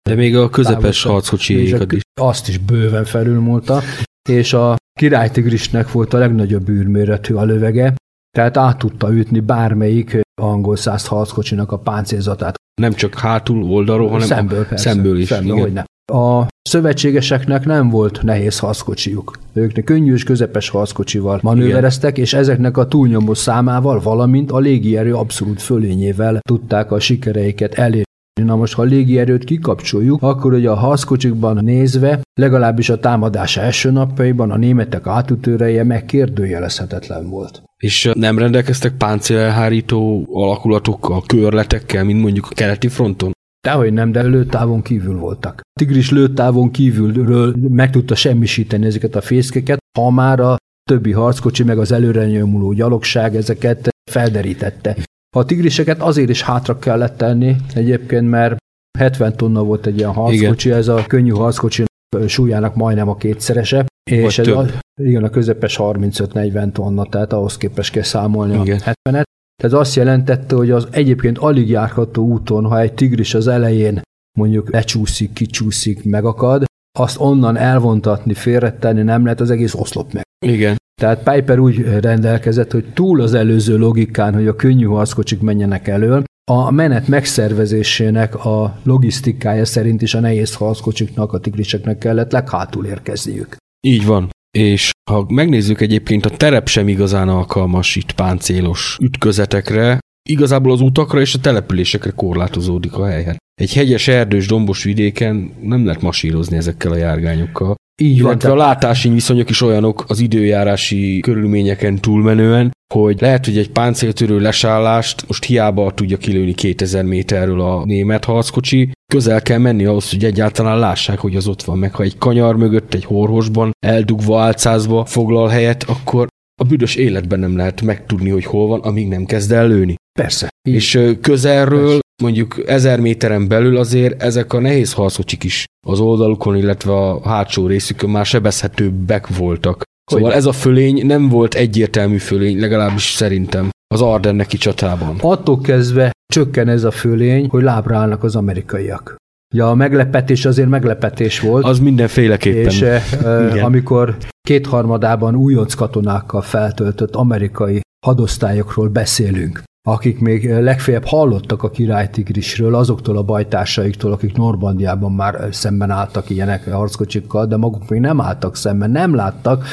De még a közepes harckocsiékat is. Azt is bőven felülmúlta, és a királytigrisnek volt a legnagyobb űrméretű a lövege, tehát át tudta ütni bármelyik angol száz harckocsinak a páncélzatát. Nem csak hátul, oldalról, hanem szemből, persze. szemből is. Szemből, igen. A szövetségeseknek nem volt nehéz harckocsijuk. Ők könnyű és közepes harckocsival manővereztek, és ezeknek a túlnyomó számával, valamint a légierő abszolút fölényével tudták a sikereiket elérni. Na most, ha a légierőt kikapcsoljuk, akkor ugye a harckocsikban nézve, legalábbis a támadás első napjaiban a németek átütőreje megkérdőjelezhetetlen volt. És nem rendelkeztek páncélelhárító alakulatokkal, körletekkel, mint mondjuk a keleti fronton? Dehogy nem, de lőtávon kívül voltak. Tigris lőtávon kívülről meg tudta semmisíteni ezeket a fészkeket, ha már a többi harckocsi meg az előre nyomuló gyalogság ezeket felderítette. A tigriseket azért is hátra kellett tenni egyébként, mert 70 tonna volt egy ilyen harckocsi, ez a könnyű harckocsi súlyának majdnem a kétszerese, és ez a, igen, a közepes 35-40 tonna, tehát ahhoz képest kell számolni Igen. a 70-et. Tehát azt jelentette, hogy az egyébként alig járható úton, ha egy tigris az elején mondjuk lecsúszik, kicsúszik, megakad, azt onnan elvontatni, félretenni nem lehet, az egész oszlop meg. Igen. Tehát Piper úgy rendelkezett, hogy túl az előző logikán, hogy a könnyű harckocsik menjenek elől, a menet megszervezésének a logisztikája szerint is a nehéz harckocsiknak, a tigriseknek kellett leghátul érkezniük. Így van. És ha megnézzük egyébként, a terep sem igazán alkalmas itt páncélos ütközetekre, igazából az utakra és a településekre korlátozódik a hely. Hát Egy hegyes, erdős, dombos vidéken nem lehet masírozni ezekkel a járgányokkal. Így van, a látási viszonyok is olyanok az időjárási körülményeken túlmenően, hogy lehet, hogy egy páncéltörő lesállást most hiába tudja kilőni 2000 méterről a német harckocsi, közel kell menni ahhoz, hogy egyáltalán lássák, hogy az ott van meg. Ha egy kanyar mögött, egy horhosban, eldugva, álcázva foglal helyet, akkor a büdös életben nem lehet megtudni, hogy hol van, amíg nem kezd el lőni. Persze. Így. És közelről, mondjuk ezer méteren belül azért ezek a nehéz harcocsik is az oldalukon, illetve a hátsó részükön már sebezhetőbbek voltak. Szóval Hogyne. ez a fölény nem volt egyértelmű fölény, legalábbis szerintem az Ardenneki csatában. Attól kezdve csökken ez a fölény, hogy lábra állnak az amerikaiak. Ja, a meglepetés azért meglepetés volt. Az mindenféleképpen. És Igen. amikor kétharmadában újonc katonákkal feltöltött amerikai hadosztályokról beszélünk, akik még legfeljebb hallottak a királytigrisről, azoktól a bajtársaiktól, akik Normandiában már szemben álltak ilyenek harckocsikkal, de maguk még nem álltak szemben, nem láttak.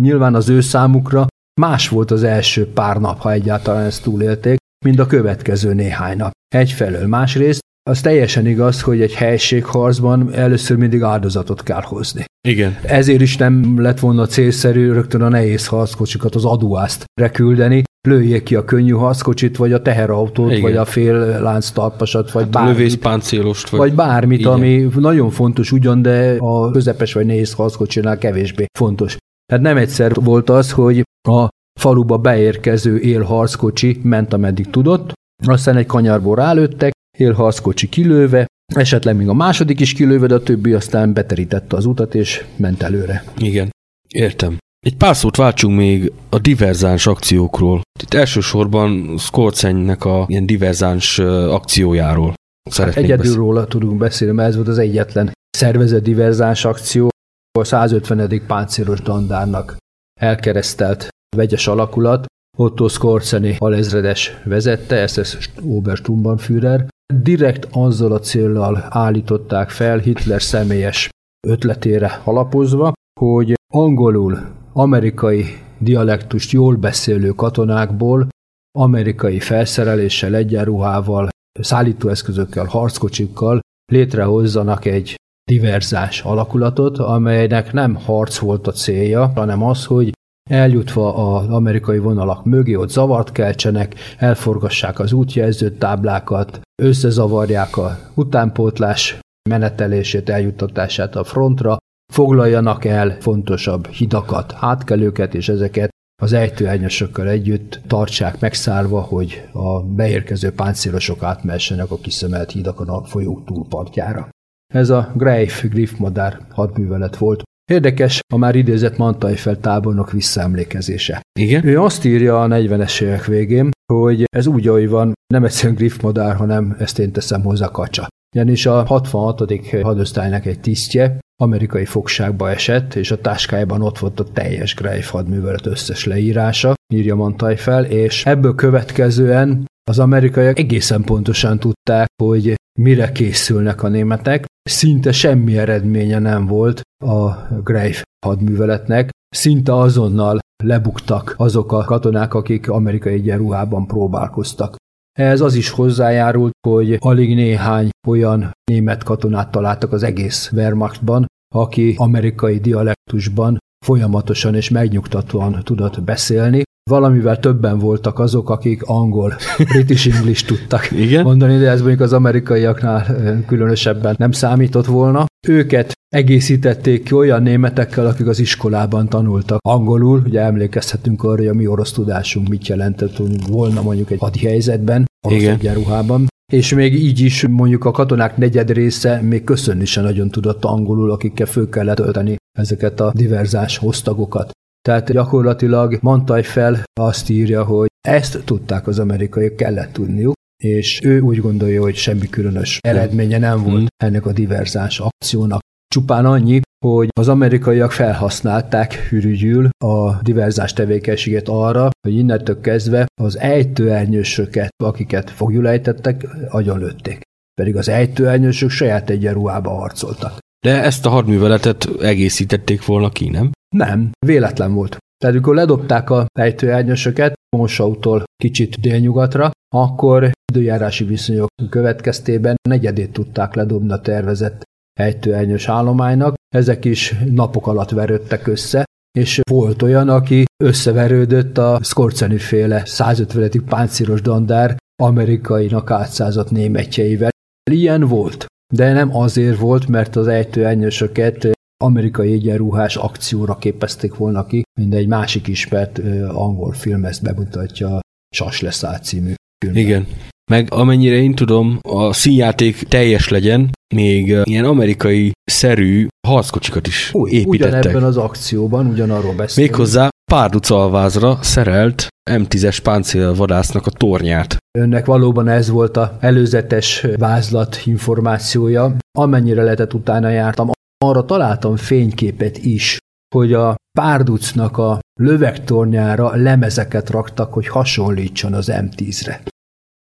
Nyilván az ő számukra más volt az első pár nap, ha egyáltalán ezt túlélték, mint a következő néhány nap. Egyfelől. Másrészt az teljesen igaz, hogy egy helységharcban először mindig áldozatot kell hozni. Igen. Ezért is nem lett volna célszerű rögtön a nehéz harckocsikat az aduászt reküldeni, lőjék ki a könnyű harckocsit, vagy a teherautót, Igen. vagy a fél lánctalpasat, vagy A bármit. lövészpáncélost. Vagy, Vagy bármit, Igen. ami nagyon fontos ugyan, de a közepes vagy nehéz harckocsinál kevésbé fontos. Tehát nem egyszer volt az, hogy a faluba beérkező élharckocsi ment, ameddig tudott, aztán egy kanyarból rálőttek, élharckocsi kilőve, esetleg még a második is kilőve, de a többi aztán beterítette az utat, és ment előre. Igen. Értem. Egy pár szót váltsunk még a diverzáns akciókról. Itt elsősorban Skorcennek a ilyen diverzáns akciójáról szeretnék Egyedül beszélni. róla tudunk beszélni, mert ez volt az egyetlen szervezett diverzáns akció, a 150. páncélos dandárnak elkeresztelt vegyes alakulat, Otto Skorzeny alezredes vezette, SS Obersturmbannführer. Direkt azzal a céllal állították fel Hitler személyes ötletére alapozva, hogy angolul, amerikai dialektust jól beszélő katonákból amerikai felszereléssel, egyenruhával, szállítóeszközökkel, harckocsikkal létrehozzanak egy diverzáns alakulatot, amelynek nem harc volt a célja, hanem az, hogy eljutva az amerikai vonalak mögé, ott zavart keltsenek, elforgassák az útjelző táblákat, összezavarják a utánpótlás menetelését, eljuttatását a frontra, foglaljanak el fontosabb hidakat, átkelőket, és ezeket az ejtőernyősökkel együtt tartsák megszállva, hogy a beérkező páncélosok átmessenek a kiszemelt hídakon a folyó túlpartjára. Ez a Greif Griff madár hadművelet volt. Érdekes a már idézett Mantajfel tábornok visszaemlékezése. Igen? Ő azt írja a 40-es évek végén, hogy ez úgy, ahogy van, nem egyszerűen Griff madár, hanem ezt én teszem hozzá kacsa. Ugyanis a 66. hadosztálynak egy tisztje amerikai fogságba esett, és a táskájában ott volt a teljes Greif hadművelet összes leírása, írja Montaj fel, és ebből következően az amerikaiak egészen pontosan tudták, hogy mire készülnek a németek. Szinte semmi eredménye nem volt a Greif hadműveletnek, szinte azonnal lebuktak azok a katonák, akik amerikai egyenruhában próbálkoztak. Ehhez az is hozzájárult, hogy alig néhány olyan német katonát találtak az egész Wehrmachtban, aki amerikai dialektusban folyamatosan és megnyugtatóan tudott beszélni. Valamivel többen voltak azok, akik angol, british english tudtak Igen? mondani, de ez mondjuk az amerikaiaknál különösebben nem számított volna. Őket egészítették ki olyan németekkel, akik az iskolában tanultak angolul. Ugye emlékezhetünk arra, hogy a mi orosz tudásunk mit jelentett volna mondjuk egy hadihelyzetben, orosz egyenruhában. És még így is mondjuk a katonák negyed része még köszönni sem nagyon tudott angolul, akikkel föl kellett tölteni ezeket a diverzás hoztagokat. Tehát gyakorlatilag Mantaj fel azt írja, hogy ezt tudták az amerikaiak, kellett tudniuk, és ő úgy gondolja, hogy semmi különös eredménye nem volt ennek a diverzás akciónak. Csupán annyi, hogy az amerikaiak felhasználták hürügyül a diverzás tevékenységet arra, hogy innentől kezdve az ejtőernyősöket, akiket fogjulejtettek, agyonlőtték. Pedig az ejtőernyősök saját egyenruhába harcoltak. De ezt a hadműveletet egészítették volna ki, nem? Nem, véletlen volt. Tehát amikor ledobták a ejtőernyősöket Mosautól kicsit délnyugatra, akkor időjárási viszonyok következtében negyedét tudták ledobni a tervezett ejtőernyős állománynak. Ezek is napok alatt verődtek össze, és volt olyan, aki összeverődött a Skorceni féle 150 páncélos dandár amerikainak átszázott németjeivel. Ilyen volt, de nem azért volt, mert az ejtőernyősöket amerikai egyenruhás akcióra képezték volna ki, mint egy másik ismert angol film ezt bemutatja, Sas leszállt című film. Igen. Meg amennyire én tudom, a színjáték teljes legyen, még ilyen amerikai szerű harckocsikat is Új, építettek. Ugyanebben az akcióban, ugyanarról beszélünk. Méghozzá párduc alvázra szerelt M10-es páncélvadásznak a tornyát. Önnek valóban ez volt a előzetes vázlat információja. Amennyire lehetett utána jártam, arra találtam fényképet is, hogy a párducnak a lövegtornyára lemezeket raktak, hogy hasonlítson az M10-re.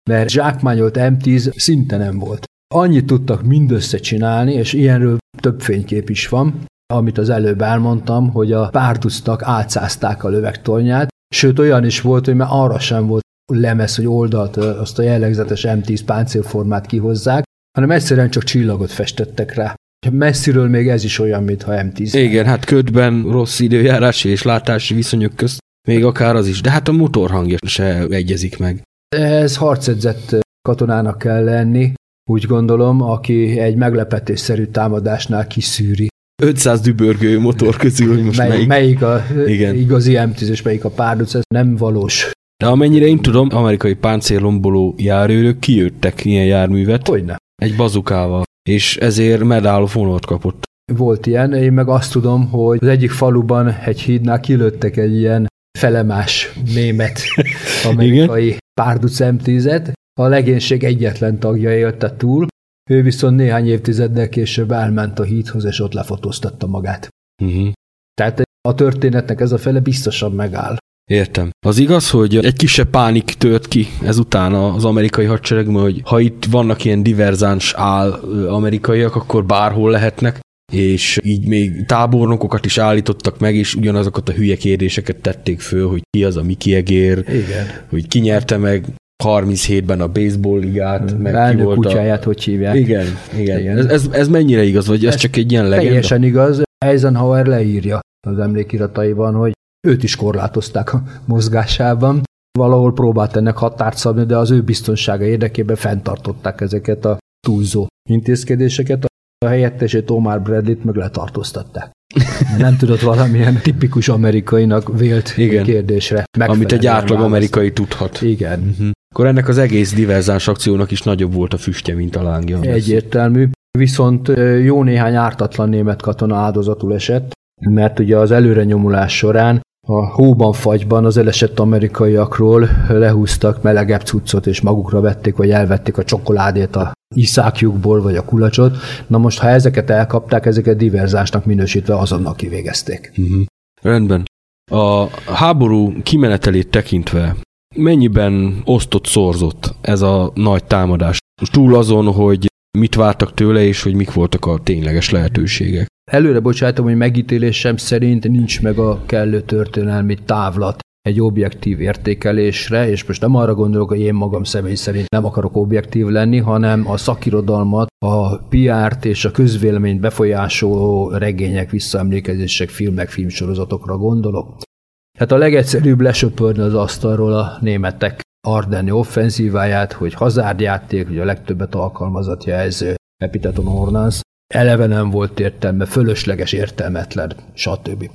Mert zsákmányolt M10 szinte nem volt. Annyit tudtak mindössze csinálni, és ilyenről több fénykép is van, amit az előbb elmondtam, hogy a párducnak átszázták a lövegtornyát, sőt olyan is volt, hogy már arra sem volt lemez, hogy oldalt azt a jellegzetes M10 páncélformát kihozzák, hanem egyszerűen csak csillagot festettek rá. Messziről még ez is olyan, mintha M10. Igen, hát ködben rossz időjárási és látási viszonyok közt még akár az is, de hát a motorhangja se egyezik meg. Ez harcedzett katonának kell lenni, úgy gondolom, aki egy meglepetésszerű támadásnál kiszűri. 500 dübörgő motor közül, hogy most Mely, melyik. melyik a Igen. igazi M10 és melyik a párduc, ez nem valós. De amennyire én tudom, amerikai páncélomboló járőrök kijöttek ilyen járművet Hogyne. egy bazukával, és ezért Medal of Honor kapott. Volt ilyen, én meg azt tudom, hogy az egyik faluban egy hídnál kilőttek egy ilyen felemás német amerikai párduc M10-et, a legénység egyetlen tagja élte túl, ő viszont néhány évtizeddel később elment a hídhoz, és ott lefotóztatta magát. Uh-huh. Tehát a történetnek ez a fele biztosan megáll. Értem. Az igaz, hogy egy kisebb pánik tört ki ezután az amerikai hadseregben, hogy ha itt vannak ilyen diverzáns áll amerikaiak, akkor bárhol lehetnek, és így még tábornokokat is állítottak meg, és ugyanazokat a hülye kérdéseket tették föl, hogy ki az a Mickey Egér, Igen. hogy ki nyerte meg 37-ben a baseball ligát, meg ki Elnök volt kutyáját, hogy hívják. a... Igen, igen. Igen. Ez, ez, ez mennyire igaz, vagy ez, Ez csak egy ilyen legenda? Teljesen igaz. Eisenhower leírja az emlékirataiban, hogy őt is korlátozták a mozgásában. Valahol próbált ennek határt szabni, de az ő biztonsága érdekében fenntartották ezeket a túlzó intézkedéseket. A helyettesét Omar Bradley-t meg letartóztatták. Nem tudott valamilyen tipikus amerikainak vélt Igen. kérdésre Amit egy átlag amerikai tudhat. Igen. Uh-huh. Akkor ennek az egész diverzáns akciónak is nagyobb volt a füstje, mint a lángja. Egyértelmű. Viszont jó néhány ártatlan német katona áldozatul esett, mert ugye az előrenyomulás során a hóban, fagyban az elesett amerikaiakról lehúztak melegebb cuccot, és magukra vették, vagy elvették a csokoládét a iszákjukból, vagy a kulacsot. Na most, ha ezeket elkapták, ezeket diverzásnak minősítve azonnal kivégezték. Uh-huh. Rendben. A háború kimenetelét tekintve mennyiben osztott, szorzott ez a nagy támadás? Túl azon, hogy mit vártak tőle, és hogy mik voltak a tényleges lehetőségek. Előre bocsátom, hogy megítélésem szerint nincs meg a kellő történelmi távlat egy objektív értékelésre, és most nem arra gondolok, hogy én magam személy szerint nem akarok objektív lenni, hanem a szakirodalmat, a PR-t és a közvéleményt befolyásoló regények, visszaemlékezések, filmek, filmsorozatokra gondolok. Hát a legegyszerűbb lesöpörni az asztalról a németek Ardenni offenzíváját, hogy hazárdjáték, hogy a legtöbbet alkalmazott jelző Epiteton Ornans, eleve nem volt értelme, fölösleges, értelmetlen, stb.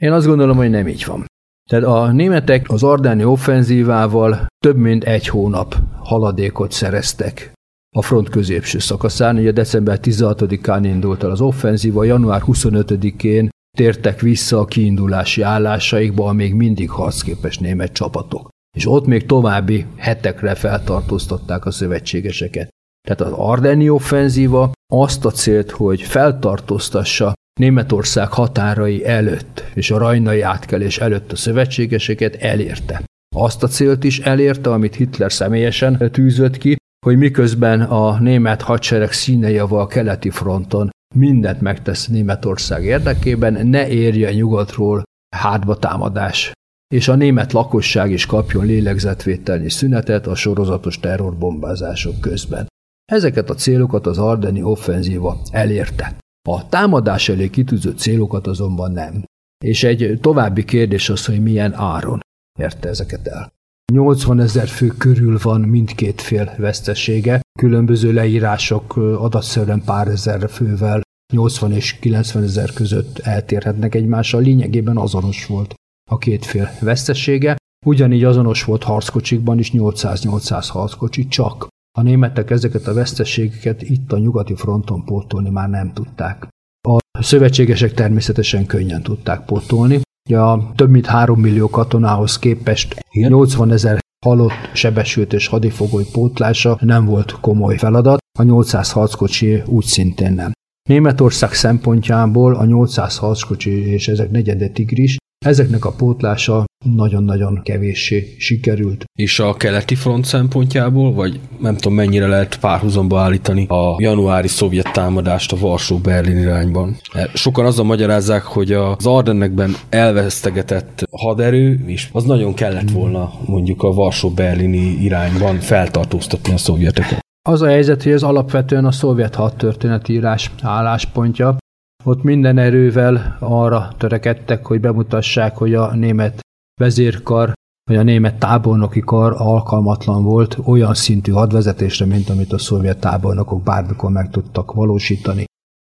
Én azt gondolom, hogy nem így van. Tehát a németek az ardáni offenzívával több mint egy hónap haladékot szereztek a front középső szakaszán. Ugye december 16-án indult el az offenzíva, január 25-én tértek vissza a kiindulási állásaikba a még mindig harcképes német csapatok. És ott még további hetekre feltartóztatták a szövetségeseket. Tehát az Ardenni offenzíva azt a célt, hogy feltartóztassa Németország határai előtt és a rajnai átkelés előtt a szövetségeseket elérte. Azt a célt is elérte, amit Hitler személyesen tűzött ki, hogy miközben a német hadsereg színei a keleti fronton mindent megtesz Németország érdekében, ne érje nyugatról hátba támadás, és a német lakosság is kapjon lélegzetvételnyi szünetet a sorozatos terrorbombázások közben. Ezeket a célokat az Ardeni offenzíva elérte. A támadás elé kitűzött célokat azonban nem. És egy további kérdés az, hogy milyen áron érte ezeket el. 80 ezer fő körül van mindkét fél vesztesége, különböző leírások adatszerűen pár ezer fővel 80 és 90 ezer között eltérhetnek egymással, lényegében azonos volt a két fél vesztesége, ugyanígy azonos volt harckocsikban is 800-800 harckocsi, csak a németek ezeket a veszteségeket itt a nyugati fronton pótolni már nem tudták. A szövetségesek természetesen könnyen tudták pótolni. A több mint 3 millió katonához képest 80 ezer halott, sebesült és hadifogoly pótlása nem volt komoly feladat, a 800 harckocsi úgy szintén nem. Németország szempontjából a 800 harckocsi és ezek negyede tigris Ezeknek a pótlása nagyon-nagyon kevéssé sikerült. És a keleti front szempontjából, vagy nem tudom mennyire lehet párhuzamba állítani a januári szovjet támadást a Varsó-Berlin irányban. Sokan azzal magyarázzák, hogy az Ardennekben elvesztegetett haderő, és az nagyon kellett volna mondjuk a Varsó-Berlini irányban feltartóztatni a szovjeteket. Az a helyzet, hogy ez alapvetően a szovjet hadtörténetírás álláspontja, ott minden erővel arra törekedtek, hogy bemutassák, hogy a német vezérkar, vagy a német tábornoki kar alkalmatlan volt olyan szintű hadvezetésre, mint amit a szovjet tábornokok bármikor meg tudtak valósítani.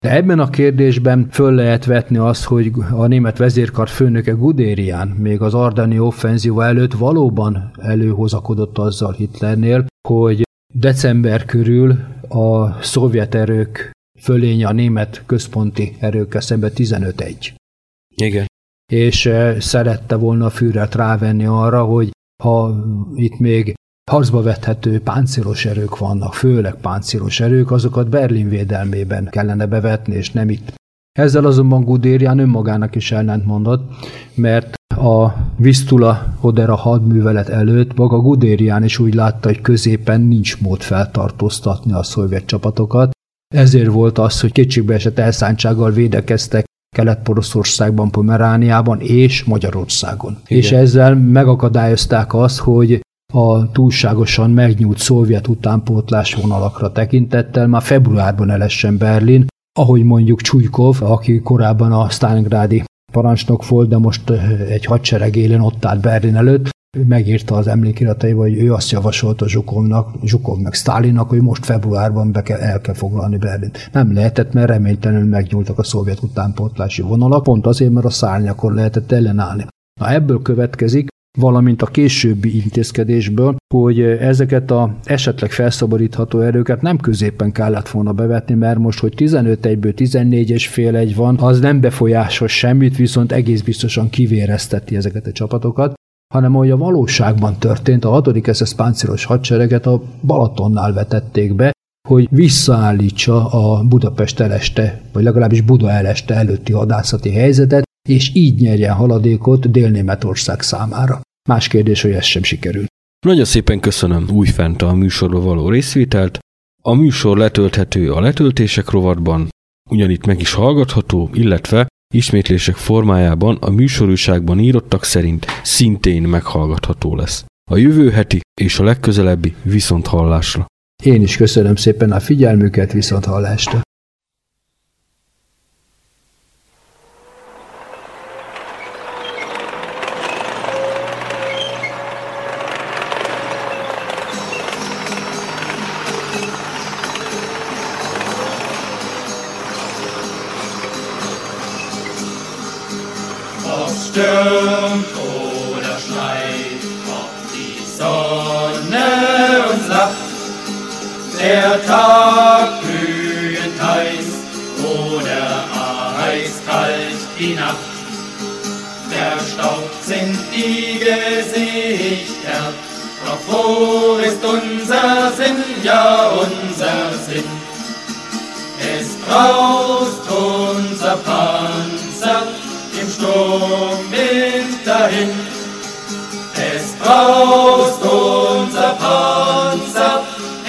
De ebben a kérdésben föl lehet vetni azt, hogy a német vezérkar főnöke Gudérian még az Ardani offenzíva előtt valóban előhozakodott azzal Hitlernél, hogy december körül a szovjet erők fölénye a német központi erőkkel szemben 15-1. Igen. És eh, szerette volna a Führert rávenni arra, hogy ha itt még harcba vethető páncélos erők vannak, főleg páncélos erők, azokat Berlin védelmében kellene bevetni, és nem itt. Ezzel azonban Gudérian önmagának is ellent mondott, mert a Vistula Hodera hadművelet előtt maga Gudérian is úgy látta, hogy középen nincs mód feltartóztatni a szovjet csapatokat, ezért volt az, hogy kétségbe esett elszántsággal védekeztek Kelet-Poroszországban, Pomerániában és Magyarországon. Igen. És ezzel megakadályozták azt, hogy a túlságosan megnyújt szovjet utánpótlás vonalakra tekintettel már februárban elessen Berlin, ahogy mondjuk Csújkov, aki korábban a Stalingrádi parancsnok volt, de most egy hadsereg élen ott állt Berlin előtt, megírta az emlékirataiba, hogy ő azt javasolta Zsukovnak, Zsukov meg Stálinnak, hogy most februárban be kell, el kell foglalni Berlin. Nem lehetett, mert reménytelenül megnyúltak a szovjet utánpótlási vonalak, pont azért, mert a szárnyakon lehetett ellenállni. Na ebből következik, valamint a későbbi intézkedésből, hogy ezeket a esetleg felszabadítható erőket nem középen kellett volna bevetni, mert most, hogy 15 egyből 14 és fél egy van, az nem befolyásos semmit, viszont egész biztosan kivérezteti ezeket a csapatokat, hanem ahogy a valóságban történt, a 6. SS páncélos hadsereget a Balatonnál vetették be, hogy visszaállítsa a Budapest eleste, vagy legalábbis Buda eleste előtti hadászati helyzetet, és így nyerjen haladékot Dél-Németország számára. Más kérdés, hogy ez sem sikerült. Nagyon szépen köszönöm újfent a műsorba való részvételt. A műsor letölthető a letöltések rovatban, ugyanitt meg is hallgatható, illetve ismétlések formájában a műsorúságban írottak szerint szintén meghallgatható lesz. A jövő heti és a legközelebbi viszont hallásra. Én is köszönöm szépen a figyelmüket, viszont hallásra. Stürmt oder schneit, ob die Sonne uns lacht, der Tag glühend heiß oder eiskalt die Nacht. Verstaubt sind die Gesichter, doch wo ist unser Sinn, ja unser Sinn? Es braust unser Panzer im Sturmwind dahin. Es braust unser Panzer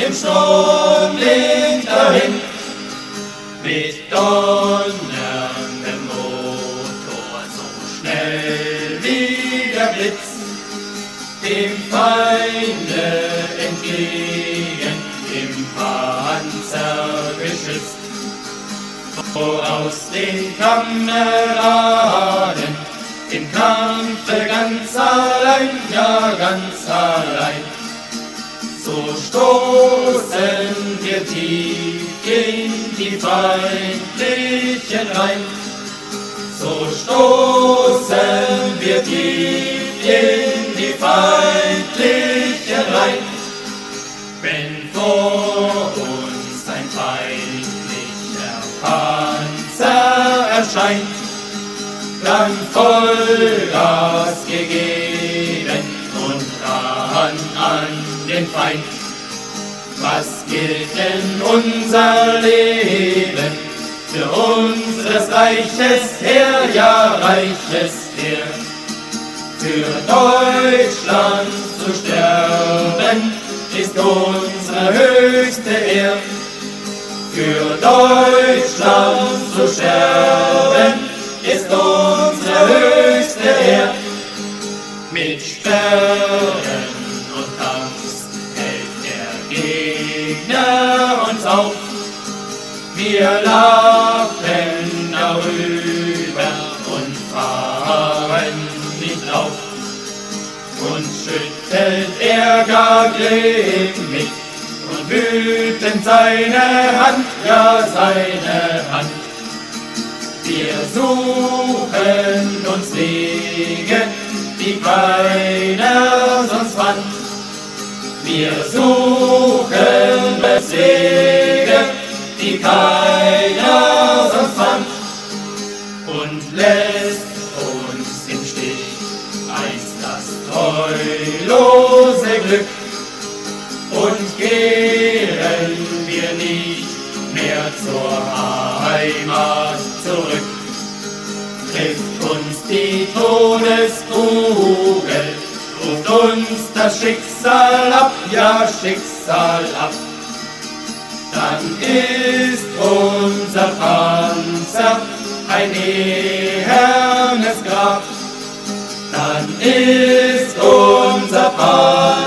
im Sturmwind dahin. Mit donnerndem Motor so schnell wie der Blitz dem Feinde entgegen im Panzer geschützt aus den Kameraden, Kampfe ganz allein, ja ganz allein. So stoßen wir tief in die feindlichen Reihen, so stoßen wir tief in die feindlichen Reihen. Wenn vor uns ein feindlicher Panzer erscheint, dann Vollgas gegeben und ran an den Feind. Was gilt denn unser Leben für unseres Reiches Heer, ja Reiches Heer? Für Deutschland zu sterben ist unsere höchste Ehre. Für Deutschland zu sterben ist unsere höchste Ehre. Mit Sperren und Tanks hält der Gegner uns auf. Wir lachen darüber und fahren nicht auf. Uns schüttelt er gar grimmig und wütend seine Hand, ja seine Hand. Wir suchen keiner sonst fand. Wir suchen Wege, die keiner sonst fand. Und lässt uns im Stich einst das treulose Glück. Und kehren wir nicht mehr zur Heimat zurück. Die Todeskugel, ruft uns das Schicksal ab, ja Schicksal ab. Dann ist unser Panzer ein ehernes Grab. Dann ist unser Panzer